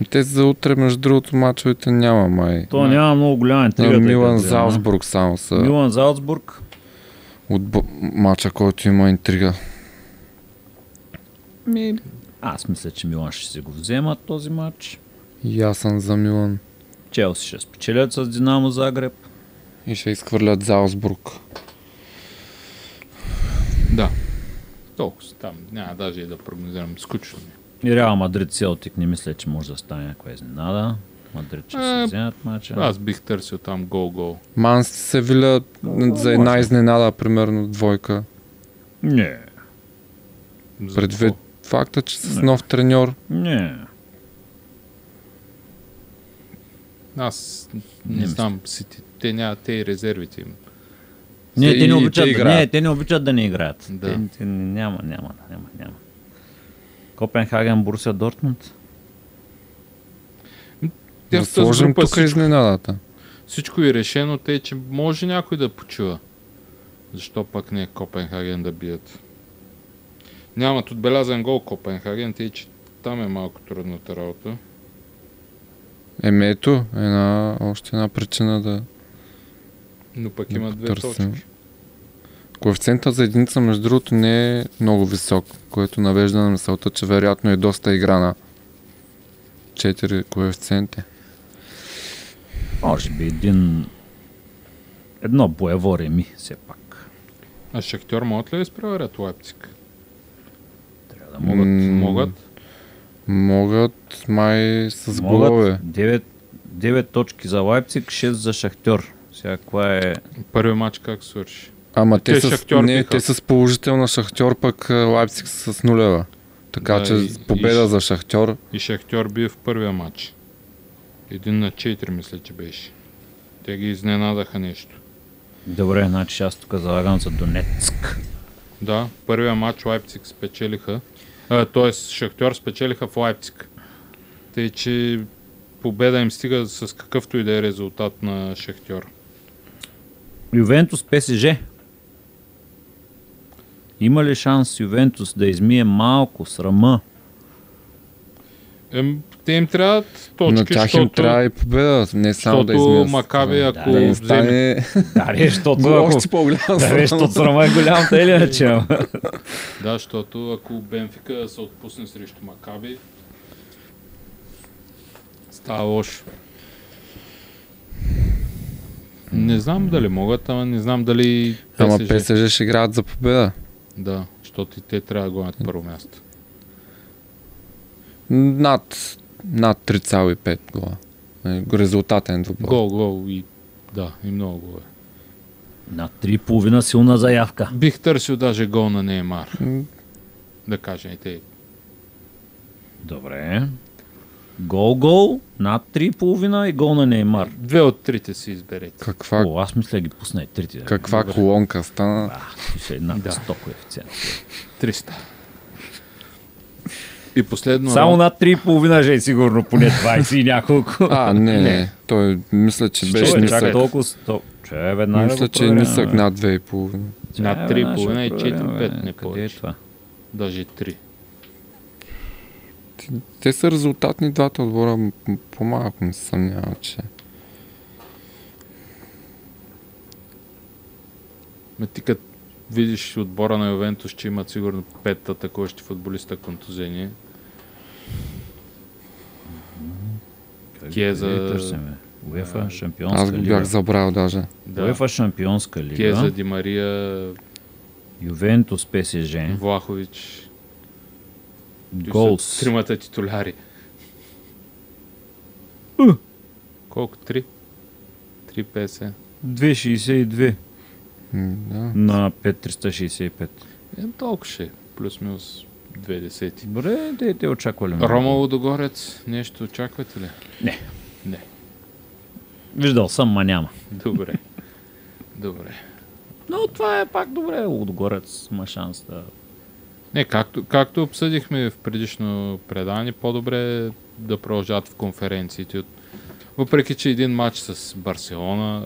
Те за утре, между другото, мачовете няма май. то няма много голяма интрига. Милан взема. Залцбург само са Милан Залцбург. от б... мача, който има интрига. Ми, аз мисля, че Милан ще си го вземат този матч. И аз съм за Милан. Челси ще спечелят с Динамо Загреб. И ще изхвърлят Залцбург. Да. Толкова там. Няма даже и да прогнозирам. Скучно ми. е. И Реал Мадрид Селтик не мисля, че може да стане някаква изненада. Мадрид ще се вземат матча. Аз бих търсил там гол-гол. Манс Севиля за една може. изненада, примерно двойка. Не, Предвид факта, че с Не. нов треньор. не. Аз не, Не знам. Сити. Те няма те и резервите им. Не, те и- не обичат, те играят. не, те не обичат да не играят. Да. Те, те, няма, няма, няма, няма. Копенхаген, Борусия, Дортмунд. Те Да в тази сложим група тук всичко, изненадата. всичко е решено, те, че може някой да почува. Защо пък не Копенхаген да бият? Нямат отбелязан гол Копенхаген, тъй че там е малко трудната работа. Еми ето, една, още една причина да... Но пък Да има две точки. Коефициентът за единица, между другото, не е много висок, което навежда на мисълта, че вероятно е доста играна. 4 коефициенти. Може би един... Едно боево реми, все пак. А Шахтьор могат ли да изпреварят Лайпциг? Трябва да могат. М, Могат. Могат май с могат. голове. 9, 9 точки за Лайпциг, 6 за Шахтьор. Сега каква е... Първи матч как свърши? Ама те, Те с, Шахтьор не, биха. те с положителна Шахтьор, пък Лайпциг с нулева. Така Да, че и- победа и- за Шахтьор. И Шахтьор би в първия матч. Един на 4 мисля, че беше. Те ги изненадаха нещо. Добре, значи аз тук залагам за Донецк. Да, първия матч Лайпциг спечелиха. Тоест Шахтьор спечелиха в Лайпциг. Тъй, че победа им стига с какъвто и да е резултат на Шахтьор. Ювентус ПСЖ. Има ли шанс Ювентус да измие малко срама? Ем, те им трябват точки, На тях им защото, трябва и победа, не само да защото измият. Макаби, ако да не стане Да, не, защото още по-голям. Да, не, защото срама е голям, тъй ли иначе? Да, защото ако Бенфика се отпусне срещу Макаби, става лошо. Не знам дали могат, ама не знам дали Ама. ПСЖ ще играят за победа. Да, защото и те трябва да гонят първо място. Над, над 3,5 гола. Е, Резултатен двубой. Гол, гол и да, и много голове. На 3,5 силна заявка. Бих търсил даже гол на Неймар. Да кажем и те. Добре. Гол-гол, над 3,5 и гол на Неймар. Две от трите си изберете. Каква, О, аз мисля ги пусна и трите. каква колонка стана. А, ще е над Да. 100 коефициент. 300. И последно... Само над 3,5 же е сигурно поне 20 и няколко. [LAUGHS] А, не, не. Той мисля, че беше Той нисък. чака толкова... сто- Че е веднага Мисля, че е нисък над 2,5. Че Над е, 3,5 веднага ще и го 4,5 проверяваме. не Къде е повече. това? Даже 3. Те са резултатни двата отбора. По-малко не се съмнявам, че... Ме ти като видиш отбора на Ювентус, че имат сигурно пет атакуващи футболиста контузени. Киеза- Къде търсиме? УЕФА шампионска Аз го лига. бях забрал даже. Да. УЕФА шампионска лига. Киеза, Ди Мария, Ювентус ПСЖ. Влахович. Голс. Тримата титуляри. Колко? Три? 3,50. 2,62 М, Да. на 5,365. Е, толкова ще. е. Плюс-минус 2 десети. Добре, те, те очаквали много. Рома Лудогорец, нещо очаквате ли? Не. Не. Виждал съм, ма няма. Добре. Добре. Но това е пак добре. Лудогорец има шанс да... Не, както, както обсъдихме в предишно предание, по-добре е да продължат в конференциите. Въпреки, че един матч с Барселона...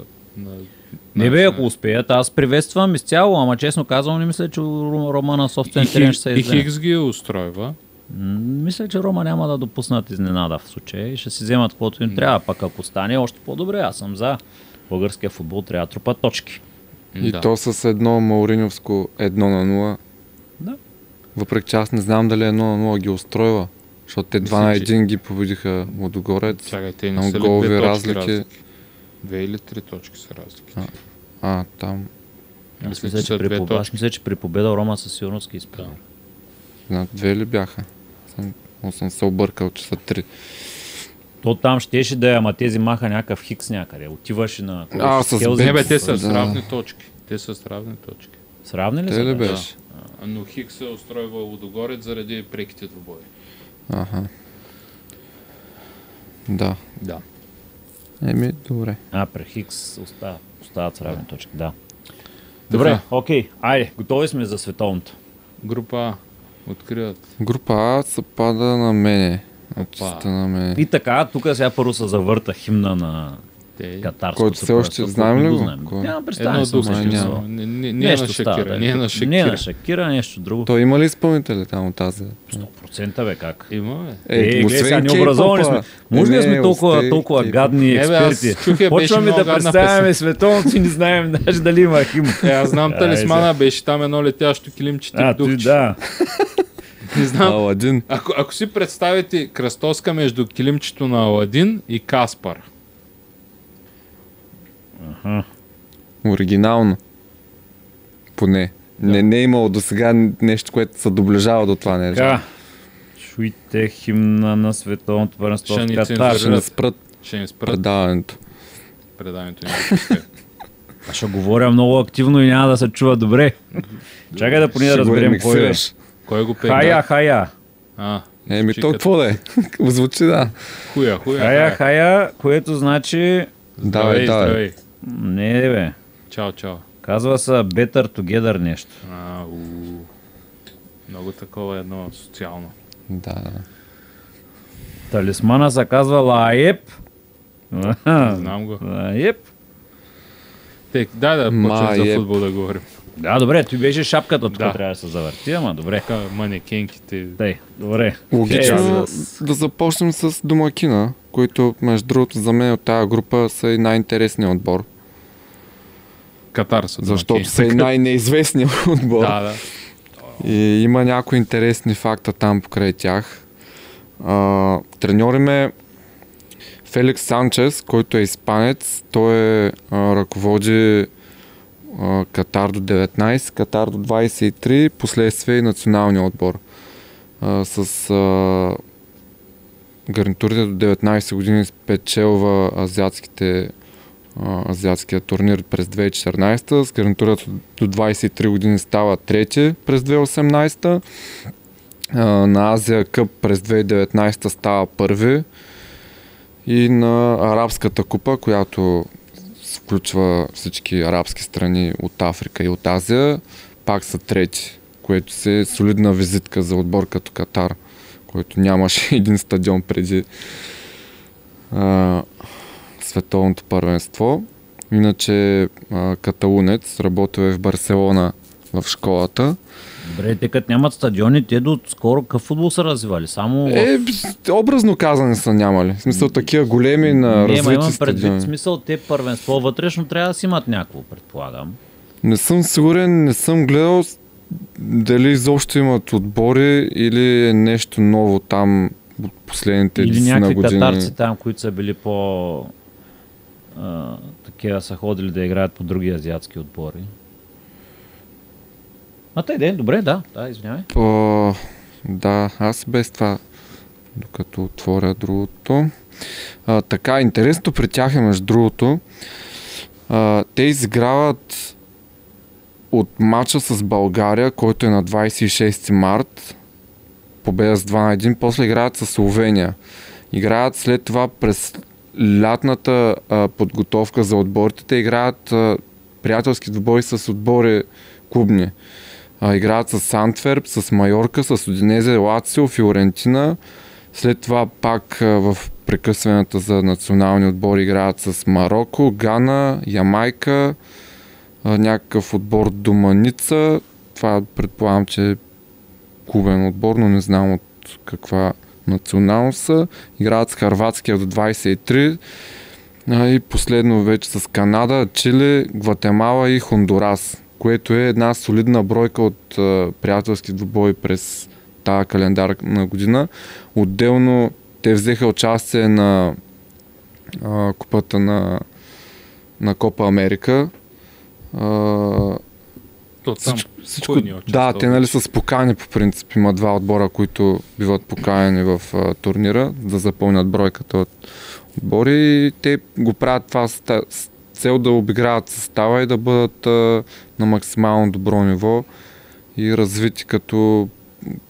Не бе, ако успеят, аз приветствам изцяло, ама честно казвам, не мисля, че Ро- Рома на и, собствен терен ще се и издаде. Хикс ги устройва. М, Мисля, че Рома няма да допуснат изненада в случая и ще си вземат каквото им трябва. Пък ако стане още по-добре, аз съм за. Българския футбол трябва да трупа точки. И да. то с едно Мауриньовско 1 на 0. Да. Въпреки че аз не знам дали 1 на 0 ги устройва. Защото те 2 Мисля, на че- 1 ги победиха Лудогорец. Чакайте, не са ли разлики. разлики? Две или три точки са разлики. А. А, там. Аз Мисля, мисля, че при, победа, аз мисля, че при победа Рома със сигурност ги изправи. Да. Две ли бяха? Съм, но съм се объркал, че са три. То там щеше да е, ама тези маха някакъв хикс някъде. Отиваш и на... А, с Хелзинки. Не бе, те са с Да. равни точки. Те са с равни точки. Сравни ли Те са? ли бе? беше? А, Но Хикс се устройва Лудогорец заради преките двубои. Аха. Да. Да. Еми, добре. А, при Хикс остава, остават с равни точки, да. Добре, окей. Айде, готови сме за световното. Група А. Откриват. Група А се пада на мене. Опа. На мене. И така, тук сега първо се завърта химна на Те... катарското. Който все още знаем ли го? знаем. Кой? Нямам представа. Едно не няма. интересувал. Не, не, не е на става. Шакира. да. Не е на Не е Шакира. на Шакира, нещо друго. Той има ли изпълнители там от тази? 100% бе, как? Има, бе. Е, гледай, освен сега необразовани сме. Може ли сме толкова, толкова Кей-поп. гадни Е, експерти? Почваме да представяме световното и не знаем даже дали има хим. Е, аз знам талисмана, беше там едно летящо килимче А, ти да. [LAUGHS] Не знам. Аладин. Ако, ако си представите кръстоска между килимчето на Аладин и Каспар. Оригинално. Поне. Не, не е имало до сега нещо, което се доближава до това нещо. Така. Чуйте химна на световното първенство Ще в ни Катар. Ще не спрат Ще ни спрат предаването. предаването ни. [LAUGHS] Аз ще говоря много активно и няма да се чува добре. Чакай да поне да разберем кой е. Кой го пее? Хая, хая. А, Еми, то какво да е? [LAUGHS] Звучи да. Хуя, хуя. Хая, хая, което значи... Давай, давай. Не, бе. Чао, чао. Казва се Better Together нещо. А, у. Много такова едно социално. Да, да. Талисмана се казва Лаеп. [LAUGHS] Знам го. Лаеп. Тек, дай да почнем за футбол да говорим. Да, добре, ти беше шапката, тук Да. трябва да се завърти, ама добре. Така, манекенките. Тъй, добре. Логично Е, е, да започнем с домакина, които между другото за мен от тази група са и най-интересният отбор. Катар са Защото са и най-неизвестният [LAUGHS] отбор. Да, да. И има някои интересни факта там покрай тях. А, треньор им е Феликс Санчес, който е испанец. Той е, а, ръководи а, Катар до 19, Катар до 23, последствие и националния отбор. А, с а, гарнитурите до 19 години спечелва азиатските азиатския турнир през 2014, с гарнитурата до 23 години става трети през 2018, а, на Азия Къп през 2019 става първи. И на Арабската купа, която включва всички арабски страни от Африка и от Азия, пак са трети, което си е солидна визитка за отбор като Катар, който нямаше [LAUGHS] един стадион преди световното първенство. Иначе а, каталунец, работил е в Барселона в школата. Добре, те като нямат стадиони, те до скоро какъв футбол са развивали? Само... Е, образно казани са нямали. В смисъл такива големи на не, развити имам предвид стадиони. смисъл, те първенство вътрешно трябва да си имат някакво, предполагам. Не съм сигурен, не съм гледал дали изобщо имат отбори или е нещо ново там от последните Или 10 на някакви години. катарци там, които са били по... А, такива са ходили да играят по други азиатски отбори. А тъй ден, добре, да, да, извинявай. По... Да, аз без това, докато отворя другото. А, така, интересното при тях е между другото, а, те изиграват от матча с България, който е на 26 март, победа с 2 на 1, после играят с Словения. Играят след това през лятната а, подготовка за отборите, те играят а, приятелски двубои с отбори клубни. А, играят с Антверп, с Майорка, с Одинезе, Лацио, Фиорентина. След това пак а, в прекъсванията за национални отбори играят с Марокко, Гана, Ямайка, а, някакъв отбор Доманица. Това предполагам, че е клубен отбор, но не знам от каква националност са. Играят с Харватския до 23. А, и последно вече с Канада, Чили, Гватемала и Хондурас, което е една солидна бройка от а, приятелски двубои през тази календарна година. Отделно те взеха участие на а, купата на, на Копа Америка. А, То там. всичко, всичко, е да, те нали са спокани по принцип. Има два отбора, които биват поканени в а, турнира да запълнят бройката от отбори и те го правят това с, с цел да обиграват състава и да бъдат а, на максимално добро ниво и развити като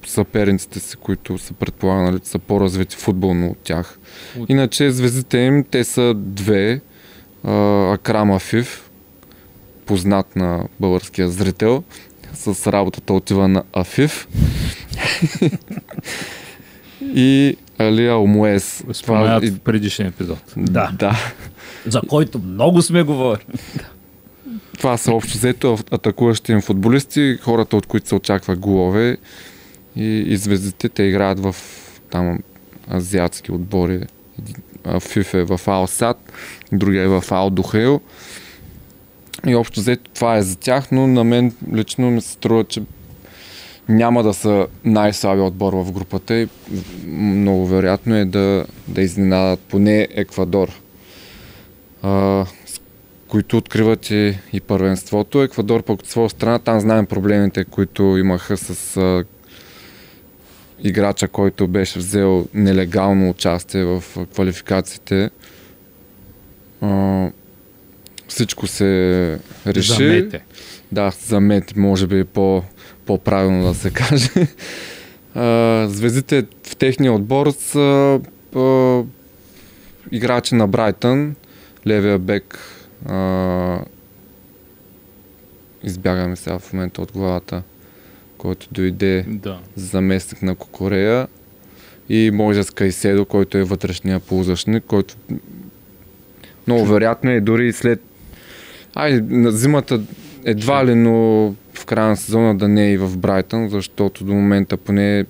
съперниците си, които са предполагани, нали, са по-развити футболно от тях. Иначе звездите им, те са две. А, Акрам Афив, познат на българския зрител. С работата отива на Афив. [LAUGHS] и Алия Омуес. Споменат в предишния епизод. Да. да. За който много сме говорили. Това са общо взето атакуващи им футболисти, хората от които се очаква голове и, и звездите. Те играят в там азиатски отбори. Фиф е в Алсат, другия е в Ал Духейл. И общо взето това е за тях, но на мен лично ми се струва, че няма да са най-слабия отбор в групата и много вероятно е да, да изненадат поне Еквадор, а, с които откриват и, и първенството. Еквадор пък от своя страна, там знаем проблемите, които имаха с а, играча, който беше взел нелегално участие в квалификациите. А, всичко се реши. Замете. Да, замет, може би е по, по-правилно да се [LAUGHS] каже. А, звездите в техния отбор са а, играчи на Брайтън, левия бек а, избягаме сега в момента от главата, който дойде Да. заместник на Кокорея и Можес Кайседо, който е вътрешния полузащитник, който много вероятно е дори след Ай, на зимата едва ли, но в края на сезона да не е и в Брайтън, защото до момента поне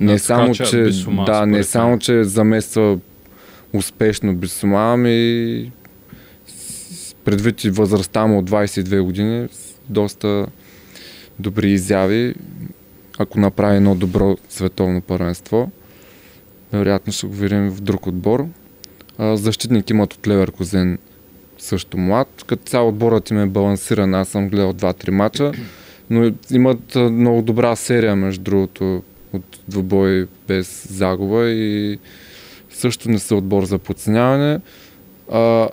не Надскача само, че, Бисума, да, не според само, че замества успешно Бисума, ами предвид и възрастта му от 22 години, доста добри изяви. Ако направи едно добро световно първенство, вероятно ще го видим в друг отбор. Защитник имат от Леверкозен също млад. Като цял отборът им е балансиран. Аз съм гледал 2-3 мача, но имат много добра серия, между другото, от двубой без загуба и също не са отбор за подценяване. А,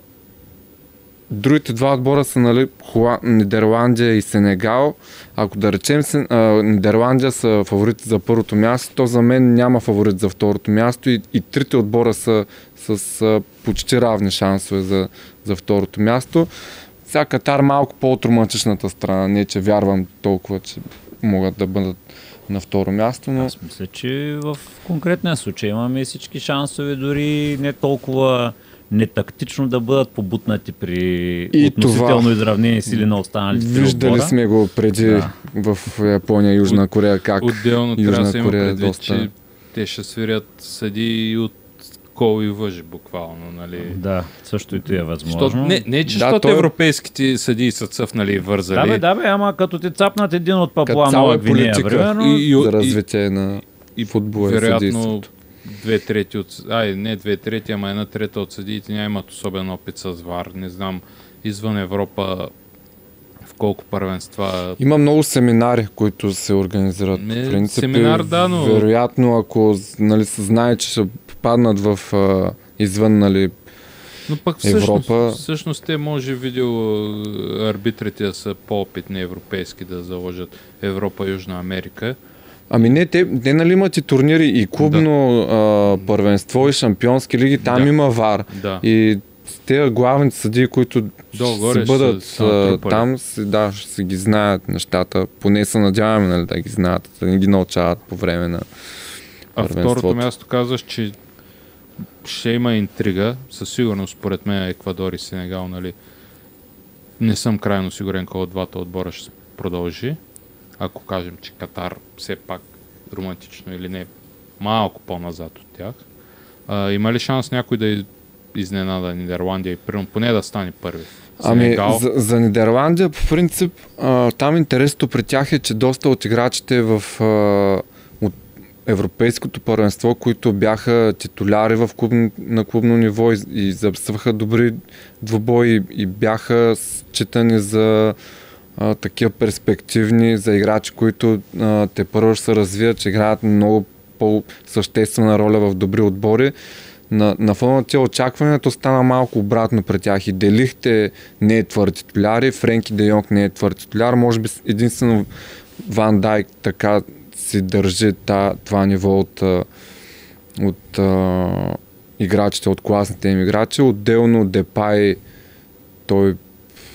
другите два отбора са нали, Хуа... Нидерландия и Сенегал. Ако да речем се, а, Нидерландия са фаворити за първото място, то за мен няма фаворит за второто място и, и трите отбора са с а, почти равни шансове за, за второто място. Сега Катар малко по-троматичната страна, не че вярвам толкова, че могат да бъдат на второ място, но Аз мисля, че в конкретния случай имаме всички шансове, дори не толкова нетактично да бъдат побутнати при И относително това. изравнени сили на останалите виждали отбора. сме го преди Да. в Япония, Южна Корея, как Отделно Южна трябва да се има е предвид, доста- че те ще свирят съди и от кол и въжи буквално, нали? Да, също и то е възможно. Защото, не, не, че Да, защото той е- европейските съдии са цъфнали и вързали. Да бе, да бе, ама като ти цапнат един от Папуа Нова е Гвинея, политика. примерно, И- и- за развитие на и футбола вероятно две трети от... Ай, не две трети, ама една трета от съдиите няма имат особен опит с ВАР. Не знам, извън Европа колко първенства... Има много семинари, които се организират. Не, В принцип, семинар, да, но- Вероятно, ако нали, се знае, че ще попаднат в а, извън нали, Но пък всъщност, Европа- всъщност те може видео арбитрите да са по-опитни европейски да заложат Европа, Южна Америка. Ами не, те, те нали имат и турнири и клубно а, първенство и шампионски лиги, там Да. има вар. Да. И те главните съдии, които Долу-горе ще ще бъдат са а, натрупали. там, си, да, ще си ги знаят нещата. Поне се надяваме нали, да ги знаят, да не ги научават по време на А второто място казваш, че ще има интрига. Със сигурност, според мен, Еквадор и Сенегал, нали? Не съм крайно сигурен кой от двата отбора ще продължи. Ако кажем, че Катар все пак романтично или не, малко по-назад от тях. А, има ли шанс някой да изненада Нидерландия и примерно поне да стане първи? Ами, Сенегал, за, за Нидерландия, по принцип, а, там интересното при тях е, че доста от играчите в а, от Европейското първенство, които бяха титуляри в клуб, на клубно ниво и, и записваха добри двубои и бяха считани за а, такива перспективни, за играчи, които а, те първо ще се развият, че играят много по-съществена роля в добри отбори на, на фона на тия очаквания, то стана малко обратно при тях. И Делихте не е твърд титуляр, и Френки Де Йонг не е твърд титуляр. Може би единствено Ван Дайк така си държи та, това ниво от, от а, играчите, от класните им играчи. Отделно Депай, той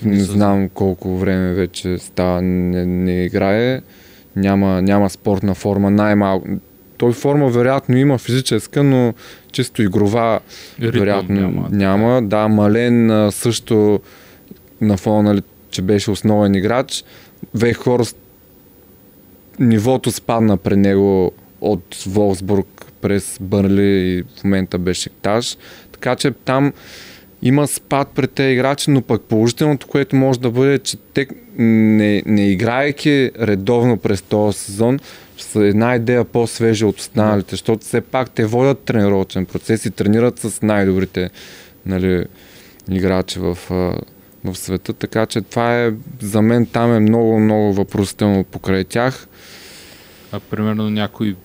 не знам колко време вече става, не, не играе, няма, няма спортна форма, най-малко. Той форма вероятно има физическа, но чисто игрова Ритъм вероятно няма. няма. Да, Мален също на фона, нали, че беше основен играч. Вейхорст нивото спадна при него от Волсбург през Бърли и в момента беше Таж. Така че там има спад при тези играчи, но пък положителното, което може да бъде, че те не, не играейки редовно през този сезон, са една идея по-свежа от останалите, защото все пак те водят тренировъчен процес и тренират с най-добрите нали, играчи в, в света, така че това е, за мен там е много, много въпросително покрай тях. А примерно някой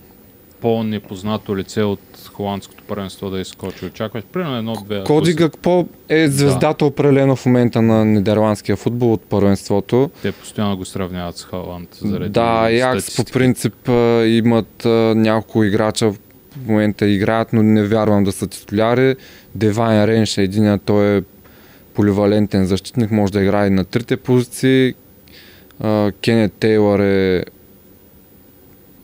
по-непознато лице от холандското първенство да изкочи. Очакваш примерно едно-две. Коди Гакпо е звездата определено в момента на нидерландския футбол от първенството. Те постоянно го сравняват с Халанд. Заради Да, Якс по принцип имат няколко играча в момента играят, но не вярвам да са титуляри. Девайн Ренш е един, той е поливалентен защитник, може да играе на трите позиции. Кенет Тейлър е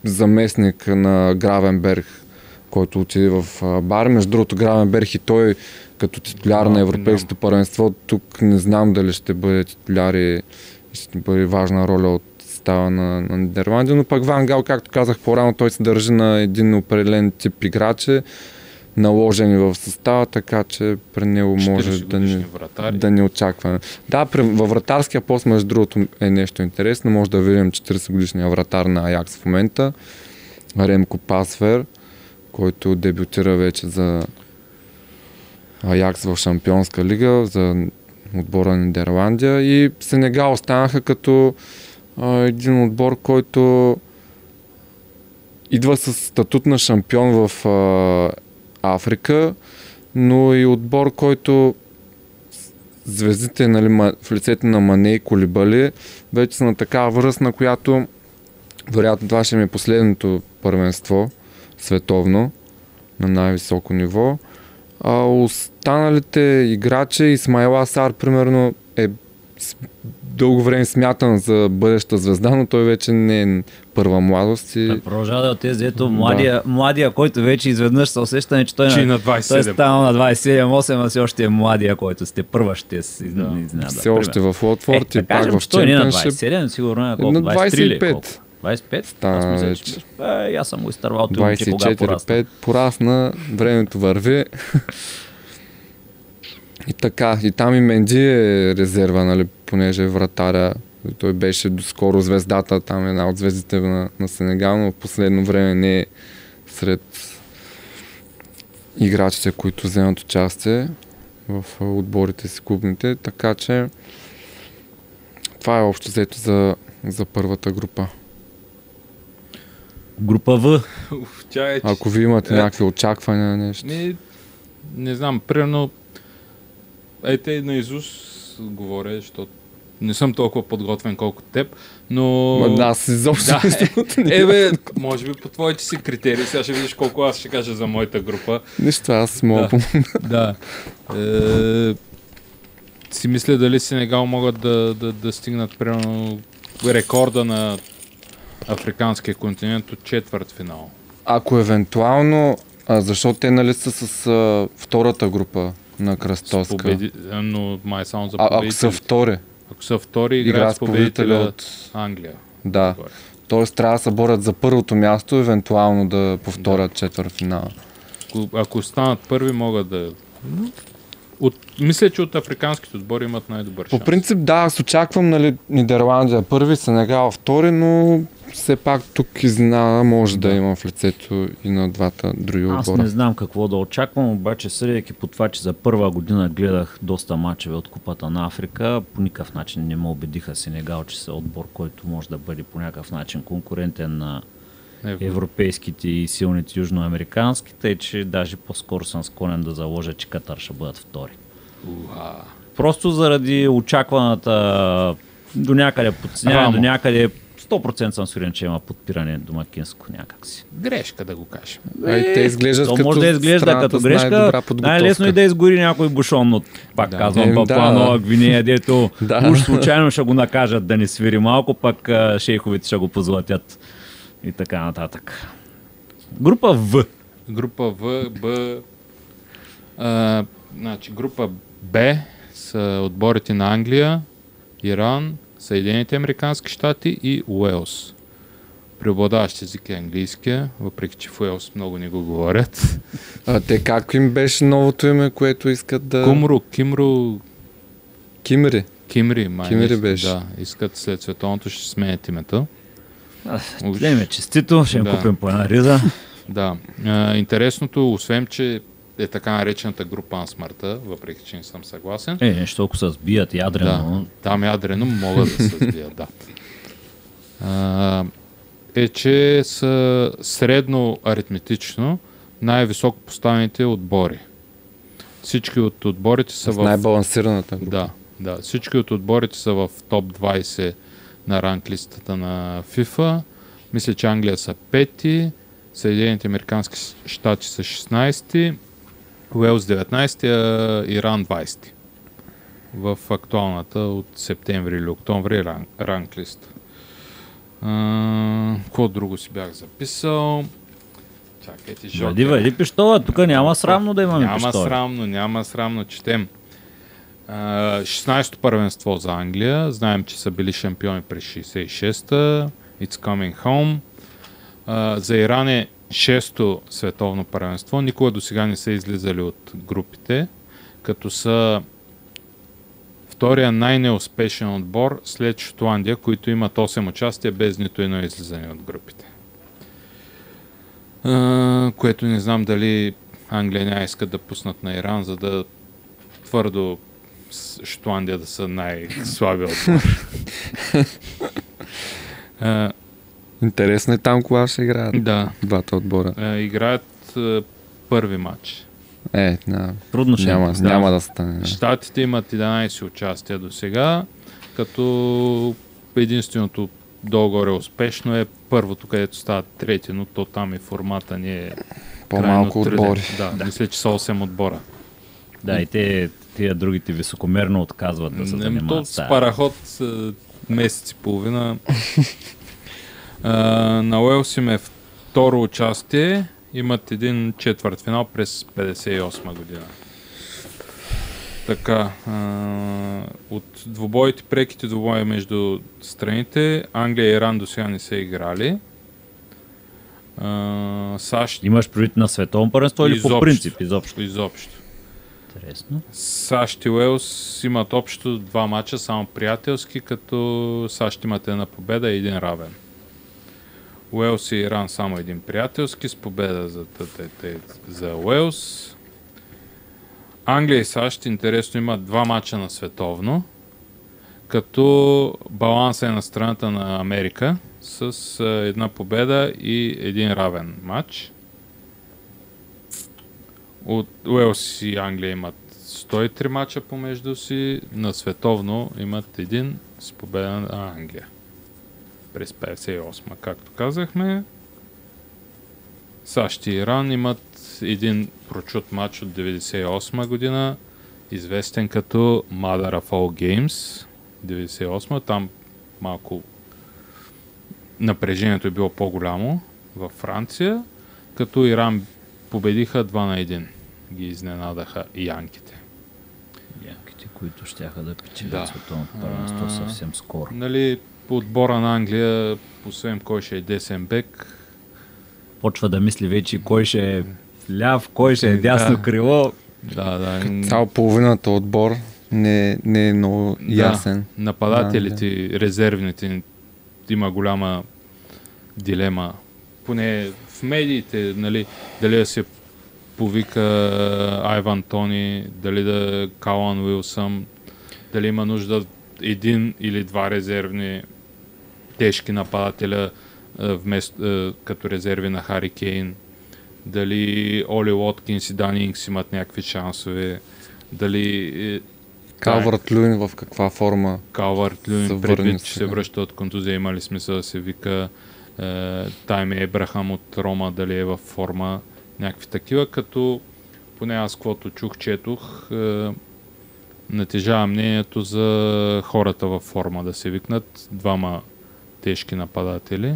заместник на Гравенберг, който отиде в бар. Между другото, Гравенберг и той като титуляр на Европейското първенство, тук не знам дали ще бъде титуляр и ще бъде важна роля от става на, на Нидерландия, но пък Ван Гал, както казах по-рано, той се държи на един определен тип играчи, наложени в състава, така че при него може 40 да вратари. да ни очакваме. Да, при, във вратарския пост, между другото, е нещо интересно. Може да видим 40 годишния вратар на Аякс в момента. Ремко Пасвер, който дебютира вече за Аякс в Шампионска лига, за отбора на Нидерландия. И Сенегал останаха като а, един отбор, който идва с статут на шампион в а, Африка, но и отбор, който звездите нали, в лицето на Мане и Колибали вече са на такава възраст, на която вероятно това ще ми е последното първенство световно на най-високо ниво. А останалите играчи, Исмайла Сар, примерно, е дълго време смятан за бъдеща звезда, но той вече не е първа младост и Той продължава да е от тези, ето младия, младия, който вече изведнъж се усеща, че той, Че на, на той е 27. станал на 27-8, а все още е младия, който сте първа ще се Да. да. изненада. все още в Лотфорд е, и да пак кажем, в че той не е на Чемпионшип. 27, сигурно е колко? На 23 ли е 25. колко? 25? Стана Аз мисля, вече. че... Е, аз съм го изтървал че кога порасна. 24-5, порасна, времето върви. [LAUGHS] и така, и там и Менди е резерва, нали, понеже е вратаря. Той беше доскоро звездата, там една от звездите на, на Сенегал, но в последно време не е сред играчите, които вземат участие в отборите си клубните, така че това е общо взето за, за първата група. Група В. Уф, тя е, Ако ви имате Е. някакви очаквания на нещо. Не, не знам, примерно, ете на Изус говоря, защото не съм толкова подготвен колко теб, но... Ма, да, аз изобщо Да, не съм Е, бе, може би по твоите си критерии, сега ще видиш колко аз ще кажа за моята група. Нищо, аз мога Да. да. Да. Е, си мисля дали Сенегал могат да, да, да стигнат примерно рекорда на африканския континент от четвърт финал. Ако евентуално, а, защото те нали са с а, втората група на Кръстоска. победи... Но май само за А, ако са втори, Ако са втори, играят с победителя от. Англия. Да, Горе. т.е. трябва да се борят за първото място, евентуално да повторят четвърт финала. Ако, ако станат първи, могат да... От, мисля, че от африканските отбори имат най-добър По шанс. принцип, да, аз очаквам нали, Нидерландия първи, Сенегал втори, но все пак тук изненада може да, Да. има в лицето и на двата други Аз отбора. не знам какво да очаквам, обаче съдейки по това, че за първа година гледах доста мачове от Купата на Африка, по никакъв начин не ме убедиха Сенегал, че са отбор, който може да бъде по някакъв начин конкурентен на европейските и силните южноамериканските, и че даже по-скоро съм склонен да заложа, че Катар ще бъдат втори. Уа. Просто заради очакваната до някъде подценяване, до някъде 100% съм сигурен, че има подпиране домакинско някакси. Грешка да го кажем. Ай, те изглеждат То като може да изглежда като грешка. Най-лесно е да изгори някой бушон от, пак Да. казвам, Ем, Папуа да. Нова Гвинея, дето [LAUGHS] Да. уж случайно ще го накажат да не свири малко, пък шейховете ще го позлатят и така нататък. Група В. Група В, Б, а, значи група Б са отборите на Англия, Иран, Съединените Американски щати и Уелс. Преобладаващ език е английския, въпреки че в Уелс много не го говорят. А те как им беше новото име, което искат да... Кумру, Кимру, Кимри. Кимри, май Кимри беше. Да, искат след световното ще сменят името. Уж. Вземе честито, ще им Да. купим по една риза. [LAUGHS] Да. А, интересното, освен, че е така наречената група на смъртта, въпреки че не съм съгласен. Е, нещо ако се сбият ядрено. Да, там ядрено могат да се сбият, да. А, е, че са средно аритметично най-високо поставените отбори. Всички от отборите са в... най-балансираната група. Да, да. Всички от отборите са в топ 20 на ранглистата на FIFA. Мисля, че Англия са пети, Съединените Американски щати са 16, Уелс 19, а Иран 20 в актуалната от септември или октомври ран, ранглиста. А, Какво друго си бях записал? Чакайте, Жокер. вади пиштола, тук няма срамно да имаме Няма пиштоли. срамно, няма срамно, четем. А, 16-то първенство за Англия. Знаем, че са били шампиони през 66-та. It's coming home. За Иран е 6-то световно първенство. Никога до сега не са излизали от групите, като са втория най-неуспешен отбор след Шотландия, които имат 8 участия без нито едно излизане от групите. Което не знам дали Англия няма искат да пуснат на Иран, за да твърдо Шотландия да са най-слаби отбор. [LAUGHS] Интересно е там кога ще играят да, двата отбора. а, играят а, първи матч. Е, на, Трудно ще няма, да. няма да стане. да. Штатите имат 11 участия до сега, като единственото долу-горе успешно е първото, където стават трети, но то там и формата ни е По-малко отбори. Да, да, мисля, че са 8 отбора. Да, и те, тия другите високомерно отказват да се Ами, занимават с параход а, месец и половина. [LAUGHS] а, на Уелс им е второ участие. Имат един четвърт финал през 58 година. Така, а, от двубоите, преките двубои между страните, Англия и Иран до сега не са играли. А, САЩ Имаш предвид на световно първенство или по принцип изобщо? изобщо. Интересно. САЩ и Уелс имат общо два мача, само приятелски, като САЩ имат една победа и един равен. Уелс и Иран само един приятелски с победа за, за Уелс. Англия и САЩ интересно имат два мача на световно, като баланса е на страната на Америка с една победа и един равен матч. От Уелс и Англия имат 103 мача помежду си, на световно имат един с победа на Англия. През 58, както казахме. САЩ и Иран имат един прочут матч от 98 година, известен като Mother of All Games 98. Там малко напрежението е било по-голямо във Франция, като Иран победиха 2 на 1. Ги изненадаха янките. Янките, които щяха да печелят Да. световното първенство съвсем скоро. Нали, по отбора на Англия, освен кой ще е десен бек, Почва да мисли вече кой ще е ляв, кой ще е дясно Да. крило. да, да, Цял половината отбор не, не е много да, ясен. нападателите, резервните, има голяма дилема. Поне в медиите, нали, дали да се повика Айван Тони, дали да е Калан Уилсъм, дали има нужда един или два резервни тежки нападателя вместо, като резерви на Хари Кейн, дали Оли Уоткинс и Дани Инкс имат някакви шансове, дали е, Калвард Люин в каква форма? Калвард Люин, предвид, че се връща от контузия, има ли смисъл да се вика е, Тайм Ебрахам от Рома, дали е във форма, някакви такива, като поне аз, каквото чух, четох, е, натежава мнението за хората във форма да се викнат двама тежки нападатели.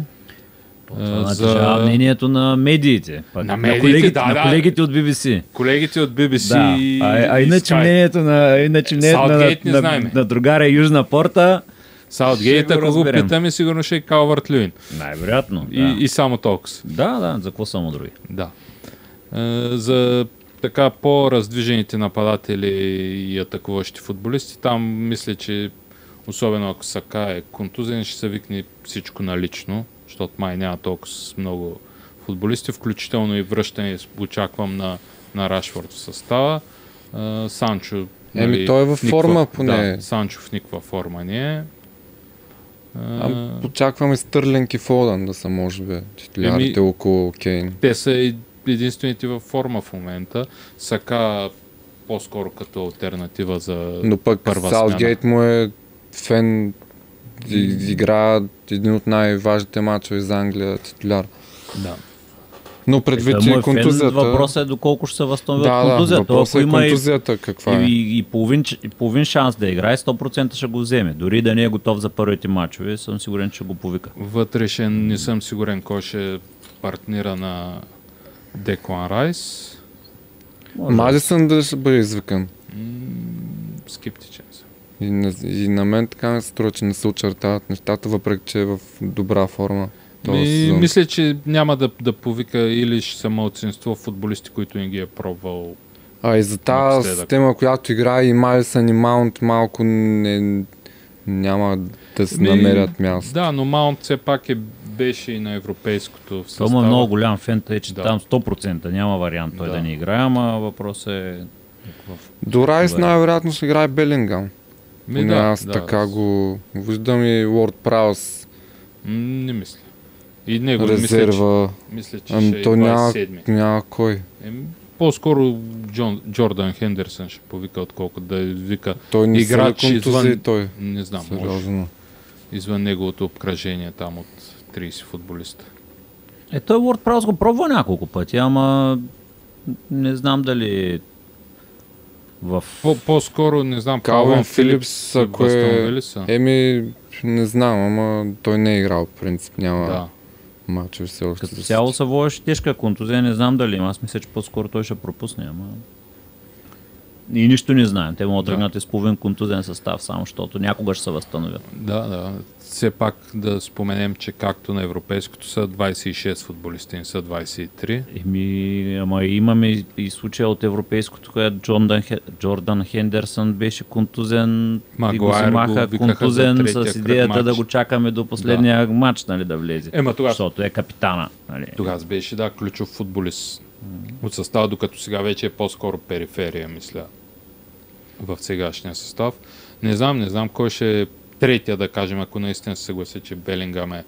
Това за- мнението на медиите. Пък На на, медиите, колегите, да, на да. колегите от BBC. Колегите от BBC Да. и, А, а и иначе Sky. мнението на, иначе мнението на, на, знаеме. на, другаря Южна порта, Саутгейт, ако го питаме, сигурно ще е Калвард Люин. най-вероятно. И, да. и само толкова. да, да, за какво само други? Да. Е, за така по-раздвижените нападатели и атакуващи футболисти, там мисля, че особено ако Сака е контузен, ще се викне всичко налично, защото май няма толкова с много футболисти, включително и връщане очаквам на, на Рашфорд в състава. Е, Санчо Еми, той е във форма поне. Да, Санчо в никаква форма не е. А, очакваме Стърлинг и Фодън да са, може би, титулярите около Кейн. Те са единствените във форма в момента. Сака по-скоро като альтернатива за... Но пък първа Саутгейт му е фен, игра един от най-важните мачове за Англия титуляр. Да. Но предвид и е фен, контузията... Въпросът е доколко ще се възстанови да, от да, контузията. въпросът Ако е има и, контузията каква е. и, и, половин, и половин шанс да играе, 100% ще го вземе. Дори да не е готов за първите мачове, съм сигурен, че го повика. Вътрешен не съм сигурен кой ще е партнира на Деклан Райс. Мадисън да ще бъде извикан. Скептичен съм. И на, и на мен така ми се струва, че не се очертават нещата, въпреки че е в добра форма. Този Ми, сезон. мисля, че няма да, да повика или ще са малцинство футболисти, които не ги е пробвал. А и за тази система, която играе и Мадисън и Маунт малко не, няма да се Ми, намерят място. Да, но Маунт все пак е, беше и на европейското в Той състава. му е много голям фен, тъй че Да. там 100% няма вариант той Да. да, не играе, ама въпросът е До Райс най-вероятно ще играе Белингам. Ми, Поне аз така го виждам и Уорд Праус Не мисля. И него мисля, че, резерва. мисля, че Ами ще е то няма, 27-ми. няма кой. Еми, по-скоро Джон, Джордан Хендерсън ще повика, отколкото да вика, Той не Играч се ли извън- той. не знам, може, Сериозно. извън неговото обкръжение там от 30 футболиста. Е, той Word Prowse го пробва няколко пъти, ама не знам дали в... По- по-скоро, не знам, Калвин Филипс, ако е-. Еми, не знам, ама той не е играл, в принцип. Няма Да. Мачове все още. Като цяло се водеше тежка контузия, не знам дали има. Аз мисля, че по-скоро той ще пропусне, ама... И нищо не знаем. Те могат да Да. тръгнат и с половин контузен състав, само защото някога ще се възстановят. Да, да. Все пак да споменем, че както на европейското са 26 футболисти, не са 23. Еми, ама имаме и, случая от европейското, където Джордан, Джордан Хендерсън беше контузен и го Магуайр взимаха контузен с идеята да го чакаме до последния матч, нали, да влезе. Ема тогава, Защото е капитана. Нали. тогава беше, да, ключов футболист от състава, докато сега вече е по-скоро периферия, мисля, в сегашния състав. Не знам, не знам кой ще е третия, да кажем, ако наистина се съглася, че Белингам е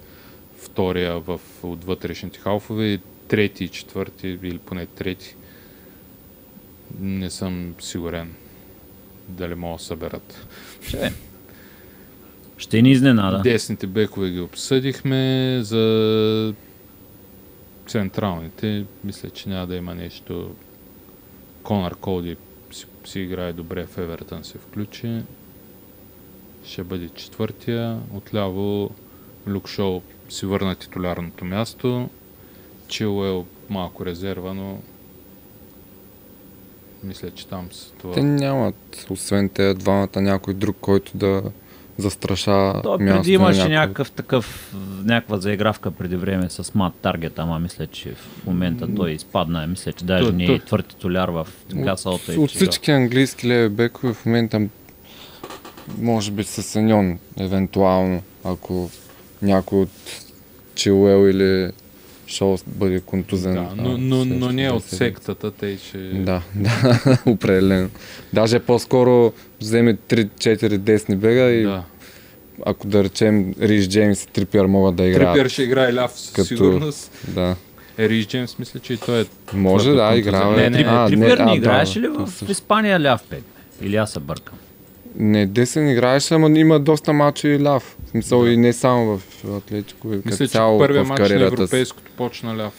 втория в, от вътрешните халфове и трети и четвърти, или поне трети. Не съм сигурен дали могат да съберат. Ще, ще ни изненада. Десните бекове ги обсъдихме. За централните, мисля, че няма да има нещо. Конър Колди си, си играе добре в Евертън се включи. Ще бъде четвъртия. Отляво Люк Шоу си върна титулярното място. Чилуел малко резерва, но мисля, че там с това... Те нямат, освен те двамата, някой друг, който да застрашава То място преди имаше някой. някакъв такъв, някаква заигравка преди време с Мат Таргет, ама мисля, че в момента той изпадна. Мисля, че даже То- не е твърд титуляр в Гасалта. От, от всички английски леви бекове в момента може би с Сеньон, евентуално, ако някой от Чилуел или Шоу бъде контузен. Да, а, но, но, но не от сектата, тъй че... Да, [LAUGHS] да, определено. Даже по-скоро вземе 3-4 десни бега и да. ако да речем Риш Джеймс и Трипиер могат да играят. Трипер ще играе ляв със Като- сигурност. Да. Е, Риш Джеймс, мисля, че и той е... Може да, играва. Не, не, Трипер А, Трипер а, не да, играеше ли това в също. Испания ляв пет? Или аз се бъркам? Не, десен играеше, ама има доста мачи и ляв. В смисъл Да. и не само в Атлетико, и като Мисля, че цяло първия в матч на европейското почна ляв.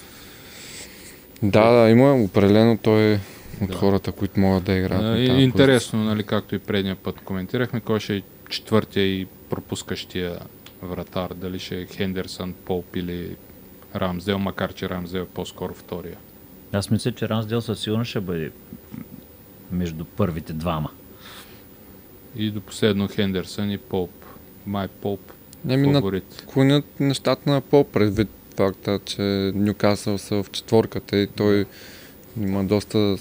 Да, да, има определено той е от Да. хората, които могат да играят. А, на и- тази Интересно, нали, както и предния път коментирахме, кой ще е четвъртия и пропускащия вратар. Дали ще е Хендерсън, Поп или Рамсдел, макар че Рамсдел е по-скоро втория. Аз мисля, че Рансдел със сигурност ще бъде между първите двама. И до последно Хендерсън и Поп. Май Поп Еми фаворит. клонят нещата на по предвид факта, че Нюкасъл са в четворката и той има доста...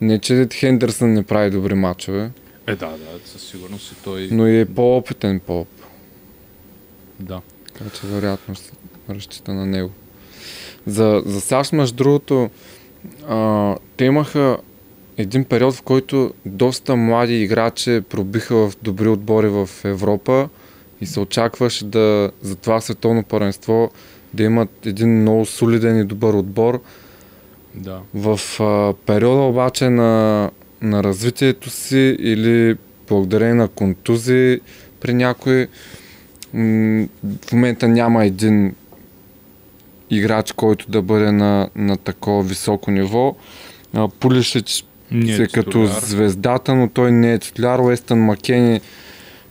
Не, че Хендерсън не прави добри мачове, Е, да, да, със сигурност и той. но и е по-опитен поп. Да. Така че вероятно ще разчита на него. За, за САЩ, между другото, а, те имаха един период, в който доста млади играчи пробиха в добри отбори в Европа и се очакваше да за това световно първенство да имат един много солиден и добър отбор. Да. В а, периода обаче на, на развитието си или благодарение на контузии при някой м- в момента няма един играч, който да бъде на, на такова високо ниво. Пулишич Не е като титуляр. звездата, но той не е титуляр. Уестън Макени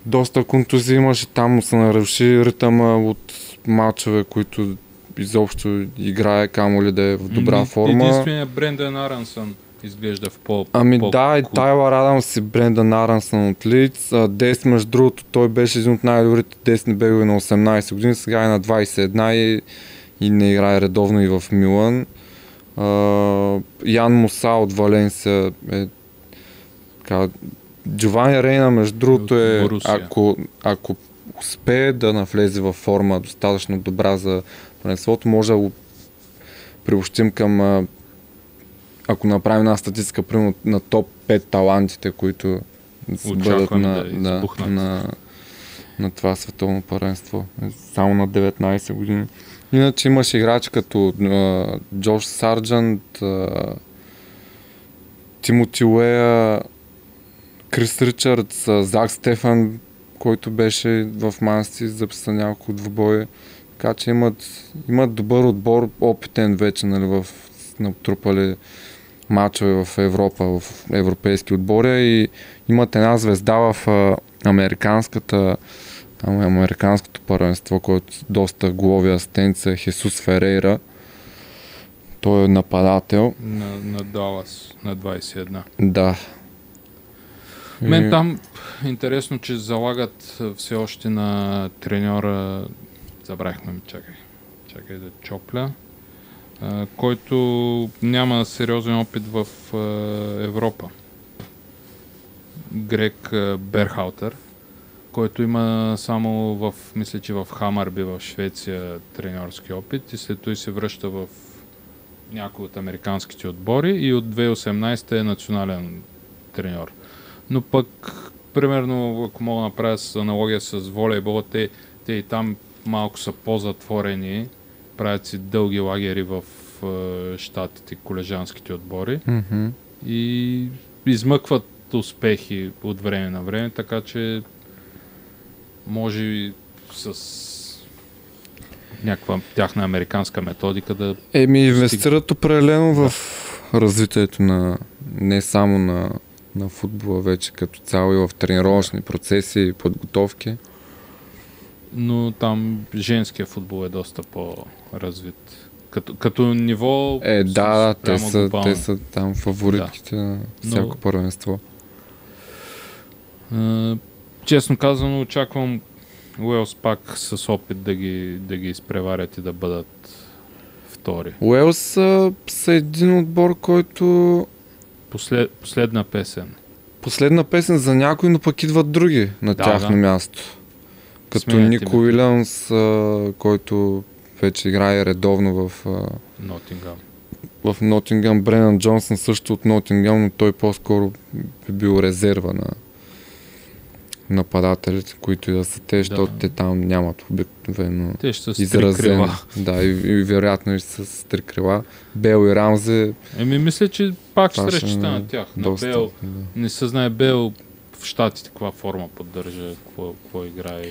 доста контузии имаше, там му се наруши ритъма от мачове, които изобщо играе, камо ли да е в добра форма. Единственият Брендан Арансън изглежда в по Ами по- да, и Тайлър Адамс и Брендан Арансън от Лиц. Дес, между другото, той беше един от най-добрите десни бегове на 18 години, сега е на 21 и, и не играе редовно и в Милан. Ян Муса от Валенсия е така, Джовани Рейна, между другото, е, Борусия. ако, ако успее да навлезе във форма достатъчно добра за първенството, може да го приобщим към ако направим една статистика, примерно на топ 5 талантите, които бъдат на, да на, избухнат. на, на това световно първенство. Само на 19 години. Иначе имаше играчи като Джош Сарджант, Тимоти Уея, Крис Ричардс, Зак Стефан, който беше в Манси, записа няколко двубоя. Така че имат, имат добър отбор, опитен вече, нали, в натрупали мачове в Европа, в европейски отбори и имат една звезда в а, американската там е американското първенство, който доста голови асистенция Хесус Ферейра. Той е нападател. на, на Далас на 21. Да. Мен И- там интересно, че залагат все още на треньора, забравихме ми, чакай, чакай да чопля, който няма сериозен опит в Европа. Грек Берхаутер, който има само в, мисля, че в Хамарби в Швеция треньорски опит и след това се връща в някои от американските отбори и от 2018 е национален треньор. Но пък, примерно, ако мога да направя с аналогия с волейбола, те, те и там малко са по-затворени, правят си дълги лагери в е, щатите, колежанските отбори Мгм. и измъкват успехи от време на време, така че може и с някаква тяхна американска методика да Еми, инвестират определено в развитието на не само на, на футбола вече като цяло и в тренировъчни процеси и подготовки. но там женския футбол е доста по-развит. Като, като ниво... Е, с- да, те спрямо са, глобално. те са там фаворитките на всяко Но- първенство. Честно казано, очаквам Уелс пак с опит да ги, да ги изпреварят и да бъдат втори. Уелс са, са един отбор, който Послед, последна песен. последна песен за някой, но пък идват други на Да, тяхно да. място. Като Сменят Нико. Уилямс, който вече играе редовно в, Нотингам. в Нотингам. Бренан Джонсън също от Нотингам, но той по-скоро би бил резерва на нападателите, които и да са те, защото те там нямат обикновено Те ще са изразен. Да, и, и вероятно и с три крила. Бел и Рамзе Еми, мисля, че пак ще ще разчита е на тях. На доста. Бел. Да. Не се знае Бел в Штатите каква форма поддържа, какво, какво играе.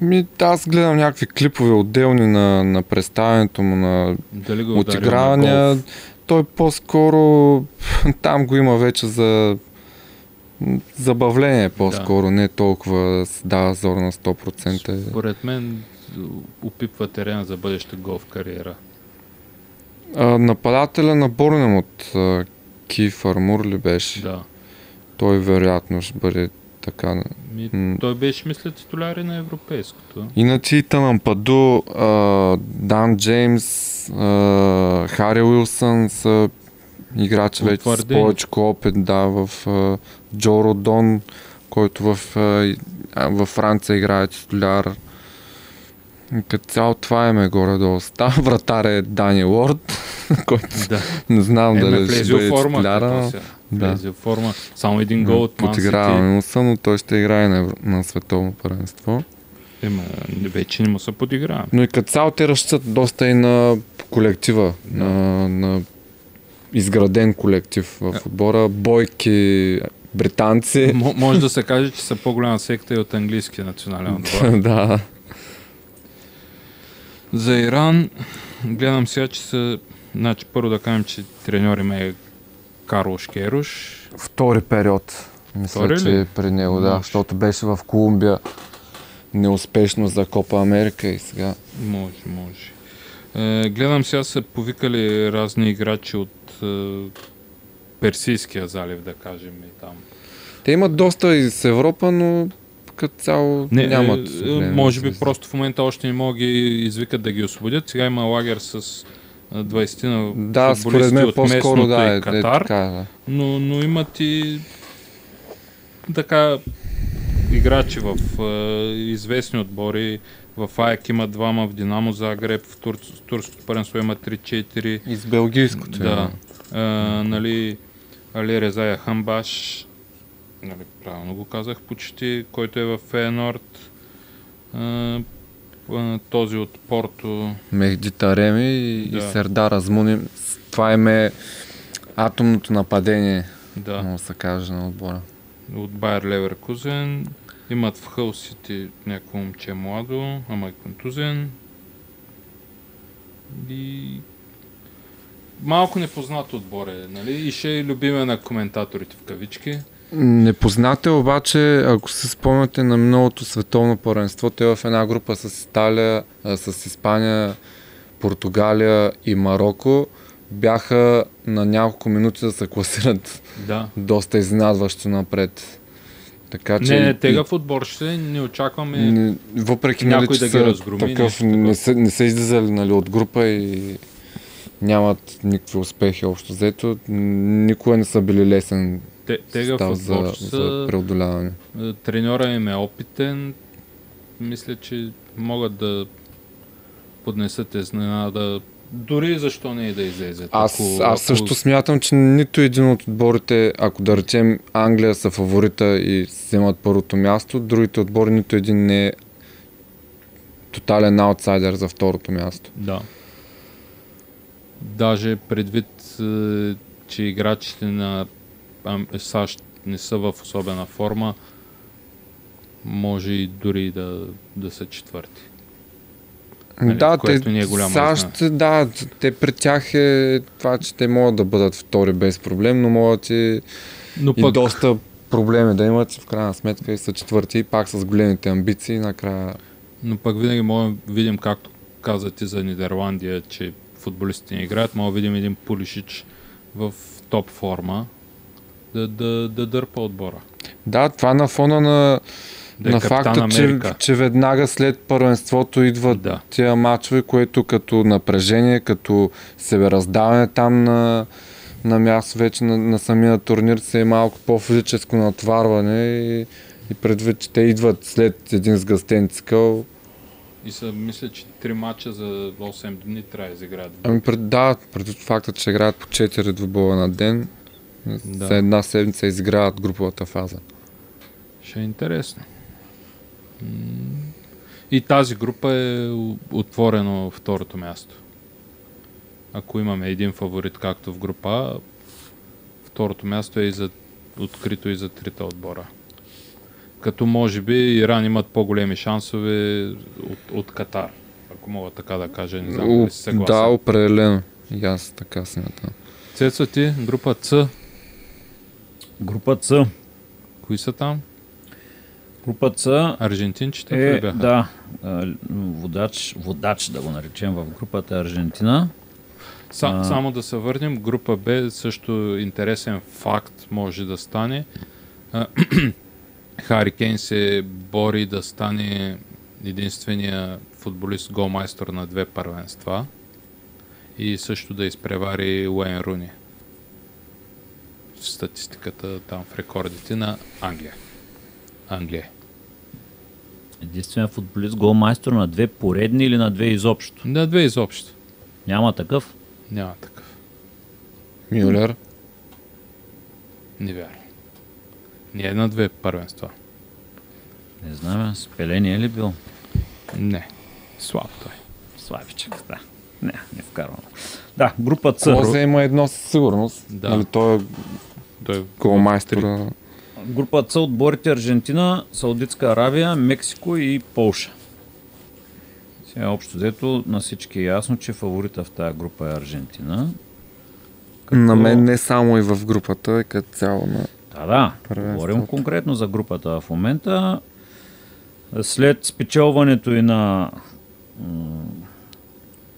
Ми, аз гледам някакви клипове отделни на, на представянето му на Дали го е на отигравания. Той по-скоро [LAUGHS] там го има вече за забавление по-скоро, не толкова да дава зор на 100%. Според мен опипва терена за бъдеща голф кариера. А, нападателя на Борнемот, Киф Армур ли беше? Да. Той вероятно ще бъде така. Ми, той беше, мисля, титуляри на европейското. Иначе и Танъм Паду, Дан Джеймс, а, Хари Уилсън са играчи вече с повече опит, да, в Джо Родон, който в, във Франция играе титуляр. Като цяло това е ме горе-долу. [LAUGHS] Става вратар е Дани Лорд, [LAUGHS] който Да. не знам Е, дали ще в бъде форма. титуляра. да. В форма. Само един гол от Подиграваме му но той ще играе на, на световно първенство. Ема, вече не му се подигравам. Но и като цяло те разчитат доста и на колектива, Да. на, на изграден колектив в отбора. Бойки, британци. М- може да се каже, че са по-голяма секта и от английския национален [LAUGHS] отбор. да. За Иран гледам сега, че са... Значи първо да кажем, че треньор им е Карлош Керуш. Втори период. Мисля, Втори че ли? е при него, да, Може. защото беше в Колумбия неуспешно за Копа Америка и сега. Може, може. Е, гледам сега са повикали разни играчи от е, Персийския залив, да кажем и там. Те имат доста и с Европа, но като цяло Не, нямат. е, време може би просто в момента още не могат ги извикат да ги освободят. Сега има лагер с е, 20 на Да, според мен от по-скоро да, е, е Катар. така, да. но, но имат и така играчи в е, известни отбори. В АЕК има двама, в Динамо Загреб, в Тур, турското първенство има 3-4. И с белгийското. Да. е. Нали, Али Резая Хамбаш, нали, правилно го казах почти, който е в Фейнорд. Този от Порто. Мехди Тареми и, Да. и Сердар Азмуни. Това им е атомното нападение, Да. да. може да се каже на отбора. от Байер Леверкузен. Имат в Хъл Сити някакво момче младо, ама е контузен. И малко непознат отбор е, нали? И ще е любиме на коментаторите в кавички. Непознате обаче, ако се спомняте на миналото световно първенство, те в една група с Италия, с Испания, Португалия и Марокко бяха на няколко минути да се класират Да. доста изненадващо напред. Така че Не, не, и- тегав отбор ще не очакваме. Не, въпреки някой нали, да ги разгроми, такъв, не, са, не са излизали нали, от група и нямат никакви успехи общо взето. Никога не са били лесен Те, тегав став за, отбор за са. преодоляване. е, Треньора им е опитен. Мисля, че могат да поднесат изненада. Дори защо не и да излезат. Аз, ако, аз също смятам, че нито един от отборите, ако да речем Англия са фаворита и вземат първото място, другите отбори нито един не е тотален аутсайдер за второто място. Да. Даже предвид, е, че играчите на ам, САЩ не са в особена форма, може и дори да, да са четвърти. Нали, да, което те, не е голяма САЩ, да, те при тях е това, че те могат да бъдат втори без проблем, но могат и, Но и пък, доста проблеми да имат, в крайна сметка и са четвърти и пак с големите амбиции, накрая но пък винаги можем да видим, както каза ти за Нидерландия, че футболистите не играят, може да видим един Пулишич в топ форма да, да, да дърпа отбора. Да, това на фона на, Да е на факта, че, Америка. че веднага след първенството идват Да. тия матчове, което като напрежение, като себераздаване там на, на място вече на, на самия турнир се е малко по-физическо натварване и, и предвид, че те идват след един сгъстен цикъл. И са, мисля, че три мача за 8 дни трябва да изиграят. Ами пред, да, предвид факта, че играят по 4 двубоя на ден, Да. за една седмица изиграват груповата фаза. Ще е интересно. И тази група е отворено второто място. Ако имаме един фаворит, както в група второто място е и за, открито и за трите отбора. Като може би Иран имат по-големи шансове от, от Катар. Ако мога така да кажа, не знам О, дали си съгласен. да, определено. И аз така смятам. Цеца ти, група С, Група С. кои са там? Група С Аржентинчета е, бяха? да, водач, водач да го наречем в групата Аржентина. Са, А. Само да се върнем, група Б също интересен факт може да стане. [CLEARS THROAT] Хари Кейн се бори да стане единствения футболист голмайстор на две първенства и също да изпревари Уейн Руни в статистиката там в рекордите на Англия. Англия. Единственият футболист голмайстор на две поредни или на две изобщо. На две изобщо. Няма такъв. Няма такъв. Мюлер. Невярно. Не е на две първенства. Не знам, спеление ли бил? Не. Слаб той. Славичък, да. Не, не вкарвам. Да, група С. Козе има едно със сигурност. Да. Нали, той е Той е голмайстора. Група С отборите Аржентина, Саудитска Аравия, Мексико и Полша. Сега общо взето на всички е ясно, че фаворита в тази група е Аржентина. На мен не само и в групата, и като цяло на... Да, да. Първенството. Говорим конкретно за групата в момента. След спечелването и на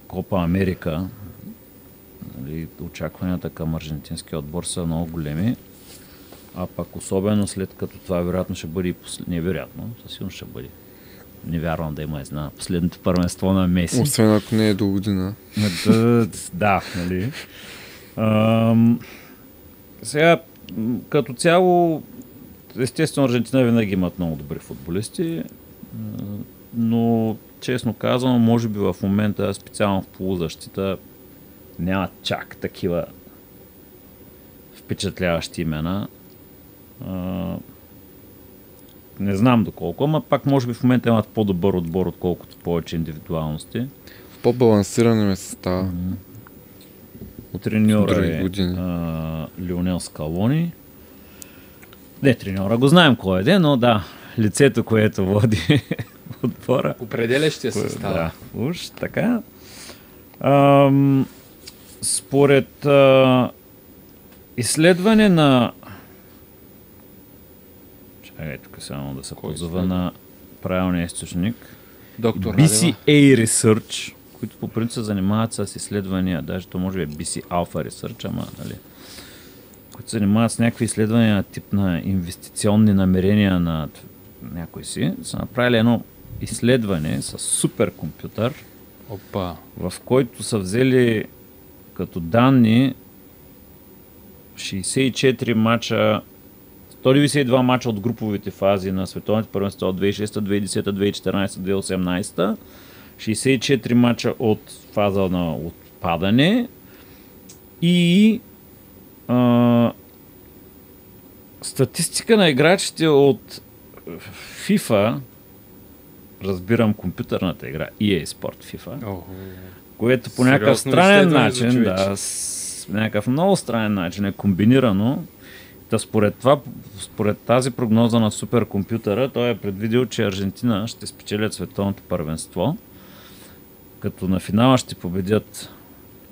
Копа Америка, нали, очакванията към аржентинския отбор са много големи. А пък особено след като това вероятно ще бъде и послед... невероятно, със сигурност ще бъде. Не вярвам да има една последното първенство на Меси. Освен ако не е до година. Да, да, нали. Ам, сега, като цяло, естествено, Аржентина винаги имат много добри футболисти, но, честно казано, може би в момента, специално в полузащита, няма чак такива впечатляващи имена. Не знам доколко, ама пак може би в момента имат по-добър отбор, отколкото повече индивидуалности. По-балансиране ме състава. Треньора други е а, Лионел Скалони. Не, треньора го знаем кой е, де, но да, лицето, което води [LAUGHS] отбора. Определящия Да, уж така. Ам, според а, изследване на... Чакай, тук само да се Кой позова на правилния източник. Доктор Радева. BCA Research, които по принцип се занимават с изследвания, даже то може би е BC Alpha Research, ама, нали, които се занимават с някакви изследвания тип на инвестиционни намерения на някой си, са направили едно изследване с суперкомпютър, Опа. в който са взели като данни 64 мача 192 мача от груповите фази на световните първенства от 2006, 2010, 2014, 2018, 64 мача от фаза на отпадане. И а, статистика на играчите от FIFA, разбирам компютърната игра, EA Sport FIFA, О, което по някакъв Сериозно странен за начин, да, с някакъв много странен начин е комбинирано. Та според, това, според тази прогноза на суперкомпютъра, той е предвидил, че Аржентина ще спечелят световното първенство, като на финала ще победят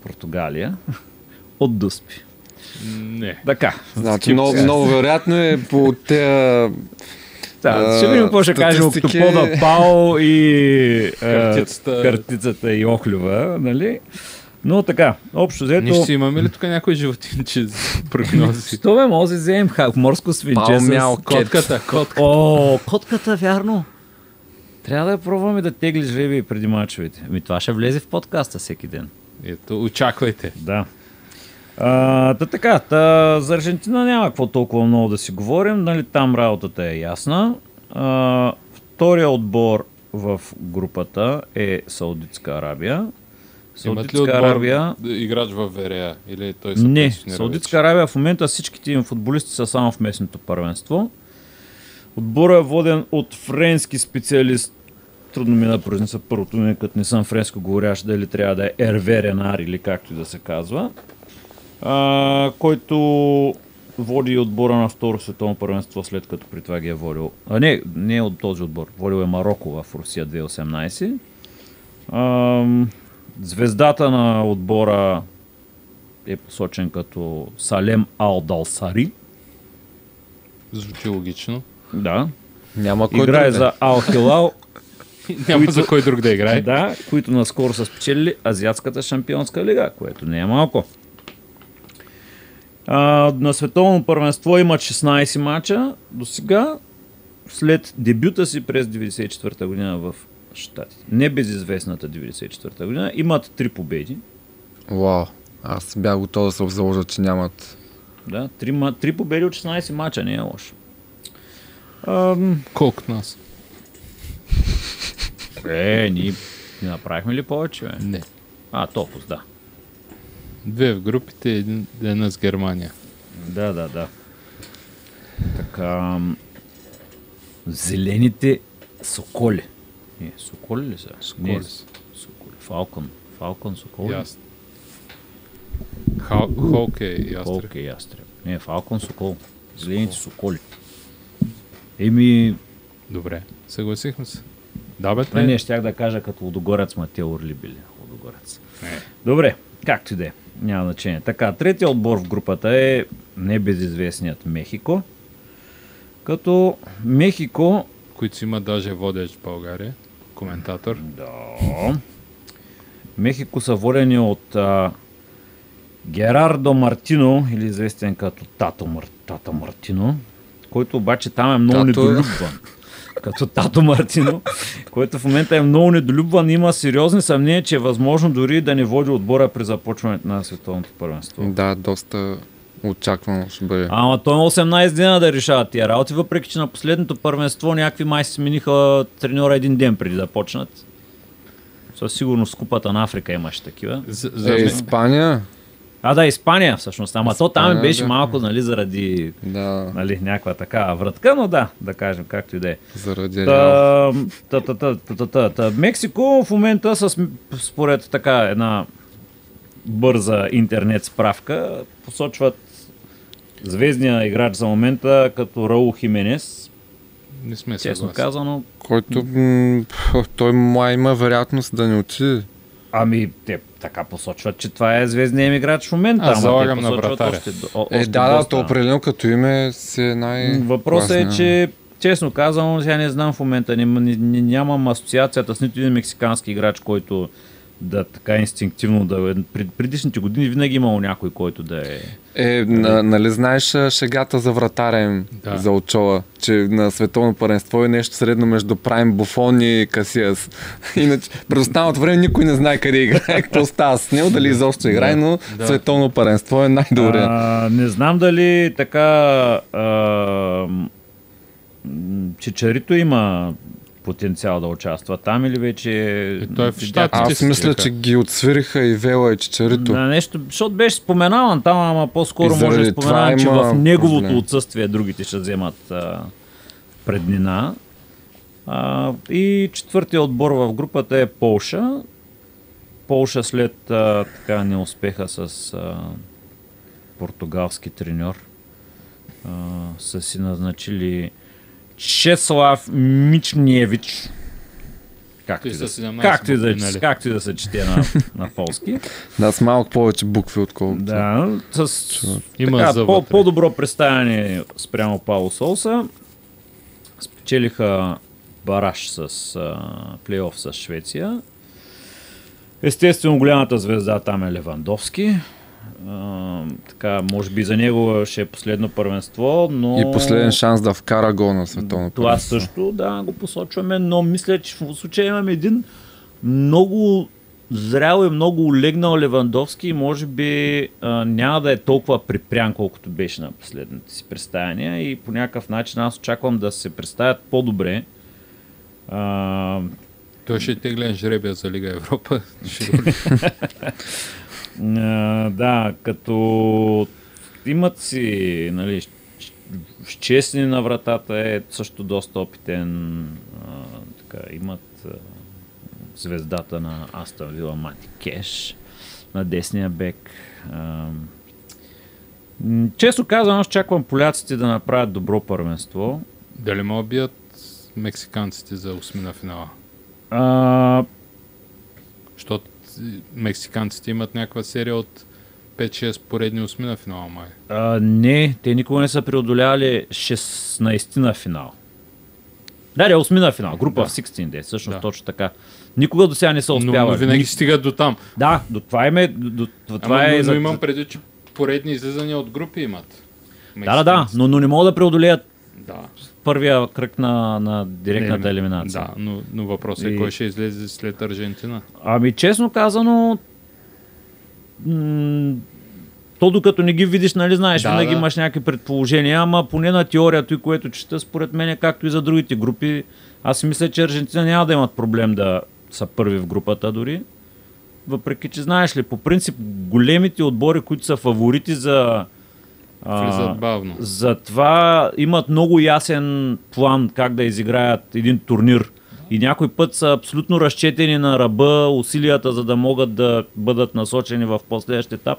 Португалия [LAUGHS] от Дуспи. не. Така. Значи много, много вероятно е по тези Да, ще видим какво ще каже. Октопода Пао и а, Картицата. картицата и Охлюва, нали? Но така, общо взето... Ние ще имаме ли тук някой животинче за прогнози? Що бе, може да вземем морско свинче с... Котката, котка. О, котката, вярно. Трябва да я пробваме да теглиш жреби преди мачовете. Ами това ще влезе в подкаста всеки ден. Ето, очаквайте. Да. А, та така, та, за Аржентина няма какво толкова много да си говорим, нали, там работата е ясна. А, втория отбор в групата е Саудитска Арабия. Имат ли Саудитска Арабия играч в Верея? Или той се не, Саудитска Арабия в момента всичките им футболисти са само в местното първенство. Отборът е воден от френски специалист. Трудно ми е да произнеса първото име, като не съм френско говорящ, дали трябва да е Ерве Ренар или както и да се казва. А, който води отбора на второ световно първенство, след като при това ги е водил. А не, не е от този отбор. Водил е Марокко в Русия 2018. Ам, звездата на отбора е посочен като Салем Алдалсари. Звучи логично. Да. Няма кой Играе друг е. за Ал Хилал, [LAUGHS] Няма за кой друг да играе. да, които наскоро са спечелили Азиатската шампионска лига, което не е малко. А, на световно първенство имат 16 мача до сега, след дебюта си през 94-та година в Штатите. Небезизвестната 94-та година. Имат 3 победи. Вау. Аз бях готов да се заложа, че нямат. Да, 3, ма- 3 победи от 16 мача, не е лошо. Ам, Колкото нас. е, ние не направихме ли повече, бе? Не. А, толкова, да. Две в групите, един, една с Германия. Да, да, да. Така. Зелените соколи. Не, соколи ли са? Соколи Не, са. соколи. Фалкон. Фалкон, соколи. Ясно. Хал, Холк е ястреб. Колко е ястреб. Не, Фалкон, сокол. Зелените соколи. Еми, Добре, съгласихме се. Да, бе, не, не. щях да кажа като Лудогорец, ма те орли били. Лудогорец. Не. Добре, както и да е. Няма значение. Така, третия отбор в групата е небезизвестният Мехико. Като Мехико Които си има даже водещ в България. Коментатор. Да. Мехико са водени от а, Герардо Мартино, или известен като Тато Мар, Тата Мартино, който обаче там е много Тато е. недолюбван. Като Тато Мартино, който в момента е много недолюбван и има сериозни съмнения, че е възможно дори да не води отбора при започването на световното първенство. Да, доста очаквано ще бъде. Ама той има 18 дена да решава тия работи, въпреки че на последното първенство някакви май си смениха треньора един ден преди да почнат. Със сигурност купата на Африка имаше такива. За, за Е, Испания? А да, Испания всъщност. Ама то там Испания, беше да. малко, нали, заради Да, нали, някаква такава вратка, но да, да кажем, както и да е. заради. Та, та, та, та, та, та, та. Мексико в момента с, според така една бърза интернет справка посочват звездния играч за момента като Раул Хименес. не сме Честно съгласни. казано, Който м- той май има вероятност да не отиде. ами те така посочват, че това е звездният им играч в момента. Аз залагам на вратаря. Още, о, Е, още да, да, доста. то определено като име си е най Въпросът е, че честно казано, сега не знам в момента, не, не, не, нямам асоциацията с нито един мексикански играч, който да така инстинктивно да е. Пред, предишните години винаги имало някой, който да е. Е, на, нали знаеш шегата за вратаря им Да. за Очола, че на световно паренство е нещо средно между Прайм Буфон и Касиас. [LAUGHS] Иначе, през останалото време никой не знае къде играе, [LAUGHS] какво става с него, дали изобщо играе, но Да. световно паренство е най-добре. А, не знам дали така а, Чичарито има потенциал да участва там или вече... Е, той е в Щатите. Аз мисля, че ги отсвириха и Вела и Чичарито. На нещо, защото беше споменаван там, ама по-скоро може да споменаван, че има в неговото проблем. отсъствие другите ще вземат а, преднина. А, и четвъртия отбор в групата е Полша. Полша след а, така неуспеха с а, португалски треньор а, са си назначили Чеслав Мичниевич. Както и, да, са 17 както, и да, нали? както и да се чете на, на полски. Да, с малко повече букви, отколкото. Да, с Има така, по, по-добро представяне спрямо Пауло Солса. Спечелиха бараж с а, плейоф с Швеция. Естествено, голямата звезда там е Левандовски. А, така, може би за него ще е последно първенство, но... И последен шанс да вкара гол на световно Това първенство. също, да, го посочваме, но мисля, че в случая имаме един много зрял и много улегнал Левандовски и може би а, няма да е толкова припрян, колкото беше на последните си представяния и по някакъв начин аз очаквам да се представят по-добре. А, Той ще теглен жребия за Лига Европа. [LAUGHS] [LAUGHS] А, да, като имат си, нали, честни на вратата е също доста опитен. А, така, имат а, звездата на Астон Вила Мати Кеш на десния бек. А, Често казвам, аз чаквам поляците да направят добро първенство. Дали могат да бият мексиканците за осмина финала? А, Защото мексиканците имат някаква серия от 5-6 поредни осмина финала, май. а, не, те никога не са преодолявали 16 на финал. Да, да, 8 на финал. Група Да. в 16 Days, всъщност Да. точно така. Никога до сега не са Но, успявали. но винаги стигат до там. Да, до това им е... До, до, това Ама, е но, но имам преди, че поредни излизания от групи имат. Да, да, да, но, но не могат да преодолеят Да. Първия кръг на, на директната елиминация. Да, но, но въпросът е И- кой ще излезе след Аржентина. Ами честно казано, м- то докато не ги видиш, нали знаеш, Да, винаги да. имаш някакви предположения, ама поне на теорията и което чета, според мен, както и за другите групи, аз си мисля, че Аржентина няма да имат проблем да са първи в групата дори. Въпреки, че знаеш ли, по принцип големите отбори, които са фаворити за Влизат бавно. затова имат много ясен план как да изиграят един турнир. И някой път са абсолютно разчетени на ръба усилията, за да могат да бъдат насочени в последващ етап.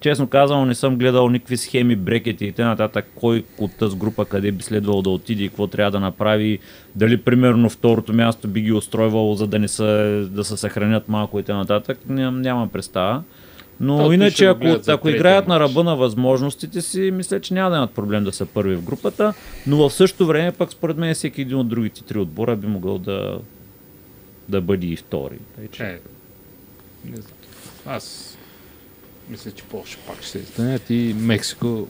Честно казано, не съм гледал никакви схеми, брекети и т.н. Кой от тази група къде би следвало да отиде и какво трябва да направи. Дали, примерно, второто място би ги устройвало, за да не са, да се съхранят малко и т.н. Ням, нямам представа. Но То, иначе, ако, ако играят на мач. ръба на възможностите си, мисля, че няма да имат проблем да са първи в групата, но в същото време пък според мен всеки един от другите три отбора би могъл да, да бъде и втори. Тъй, че... Е, не знам. Аз мисля, че Польша пак ще се изданят и Мексико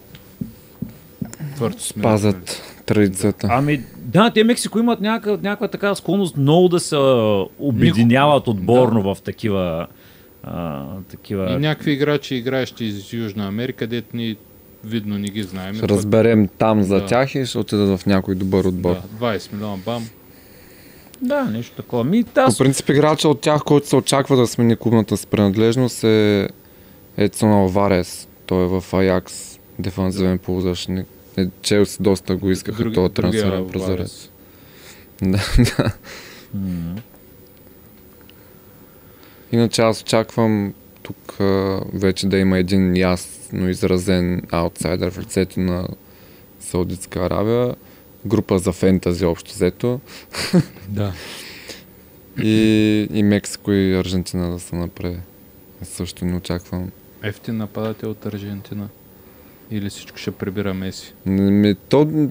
твърдо сме. Пазят традицията. Ами да, те Мексико имат някаква, някаква такава склонност много да се обединяват отборно в такива, а, такива И някакви играчи, играещи из Южна Америка, дет ни видно не ги знаем. Ще разберем там за Да. тях и ще отидат в някой добър отбор. Да, 20 милиона бам. Да, нещо такова. Ми, аз По принцип играча от тях, който се очаква да смени клубната си принадлежност е Едсон Алварес. Той е в Аякс, дефанзивен полузащитник. Е, Челси доста го искаха този прозорец. Алварес. Да, [LAUGHS] да. М. Иначе аз очаквам тук а, вече да има един ясно изразен аутсайдер в лицето на Саудитска Аравия. Група за фентази общо взето. Да. И, и Мексико и Аржентина да са напред. Аз също не очаквам. Ефтин нападател от Аржентина. Или всичко ще прибира Меси. Ми, то,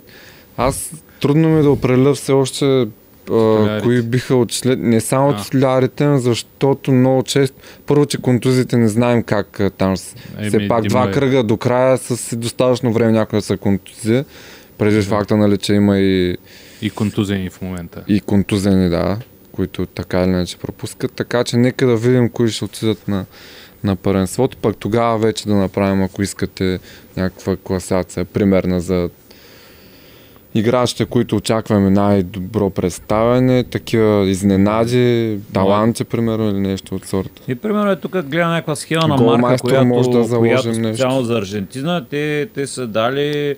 аз трудно ми е да определя все още а, кои биха отшли. Не само А. титулярите, защото много често. Първо, че контузите не знаем как там. Еми, все пак два е- кръга до края с достатъчно време някой да се контузи. Преди Да. факта, нали, че има и, И контузени в момента. и контузени, да, които така или иначе пропускат. Така че нека да видим кои ще отидат на, на първенството. Пък тогава вече да направим, ако искате, някаква класация, примерна за играчите, които очакваме най-добро представяне, такива изненади, таланти, примерно, или нещо от сорта. И примерно е тук гледам някаква схема на марка, която, може да заложим която нещо. специално за Аржентина, те, те са дали е,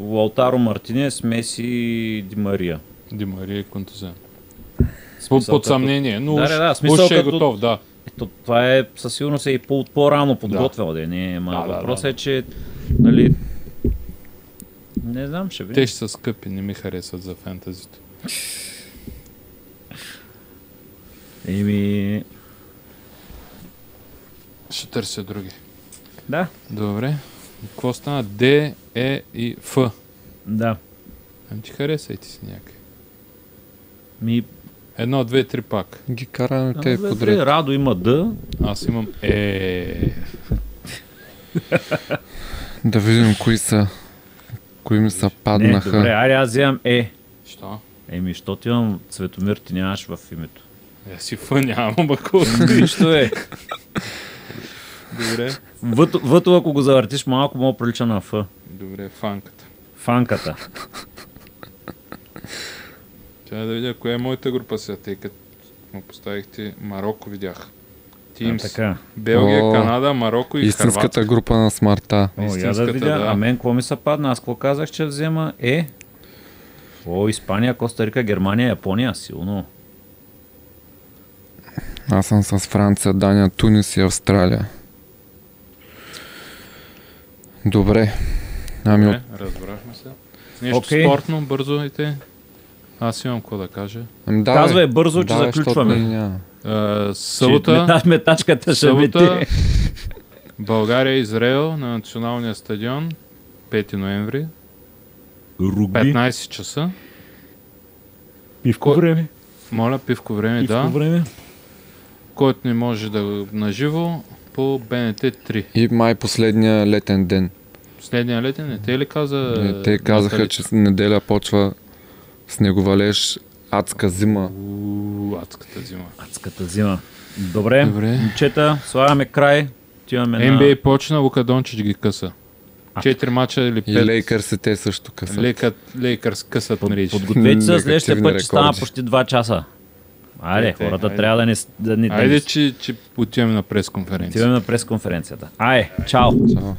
Лаутаро Мартинес, Меси и Ди Мария. Ди Мария е контузен. Под, под съмнение, но Да, уж, да, да, смисъл уж ще е като- готов, да. Ето, това е със сигурност е и по, по-рано подготвял да, не, ма Да, да, въпросът да. е, че нали, не знам, ще видим. Те ще са скъпи, не ми харесват за фентазито. Еми, Ще търся други. да, Добре. Какво стана? Д, Е и Ф. да. Ами ти харесайте си някакви. Ми, Едно, две, три пак. Ги караме те подред. Радо има Д. Аз имам Е. Да видим кои са. Кои ми са Не, паднаха. добре, айде аз вземам Е. Що? Еми, що ти имам Цветомир, ти нямаш в името. Я си Ф нямам, ама? Нищо е. Добре. Въто, въто, ако го завъртиш малко, мога прилича на Ф. Добре, фанката. Фанката. Трябва да видя коя е моята група сега, тъй като му поставихте Марокко, видях. А, Тимс. така. Белгия, О, Канада, Марокко и Истинската Хърватска. група на смарта. О, я да видя. да. А мен какво ми се падна? Аз какво казах, че взема? Е. О, Испания, Коста Рика, Германия, Япония. Силно. Аз съм с Франция, Дания, Тунис и Австралия. Добре. Ами, Добре, разбрахме се. Нещо Окей. спортно, бързо и те. Аз имам какво да кажа. ами давай. Казвай бързо, че Давай, защото заключваме. ние няма. Събота, мета- Метачката ще събота. България Израел на националния стадион 5 ноември, Рugби. 15 часа. Пивко Ко- време. Моля, пивко време, Пивко да. време. Който не може да наживо по БНТ 3. И май последния летен ден. Следния летен, не те ли каза? Не, Те казаха, че неделя почва снеговалеж, адска зима. Уу, адската зима. Адската зима. Добре, Добре. момчета, слагаме край. Отиваме на... NBA почна, Лука Дончич ги къса. Четири мача или И пет. Лейкърс те също късат. Лейкът, Лейкърс късат Под, мрич. подгответе се, следващия път ще стана почти 2 часа. Айде, Ете, хората айде. трябва да ни... Да ни да Айде, ни- че, че отиваме на пресконференция. Отиваме на пресконференцията. Ай, чао! Чао.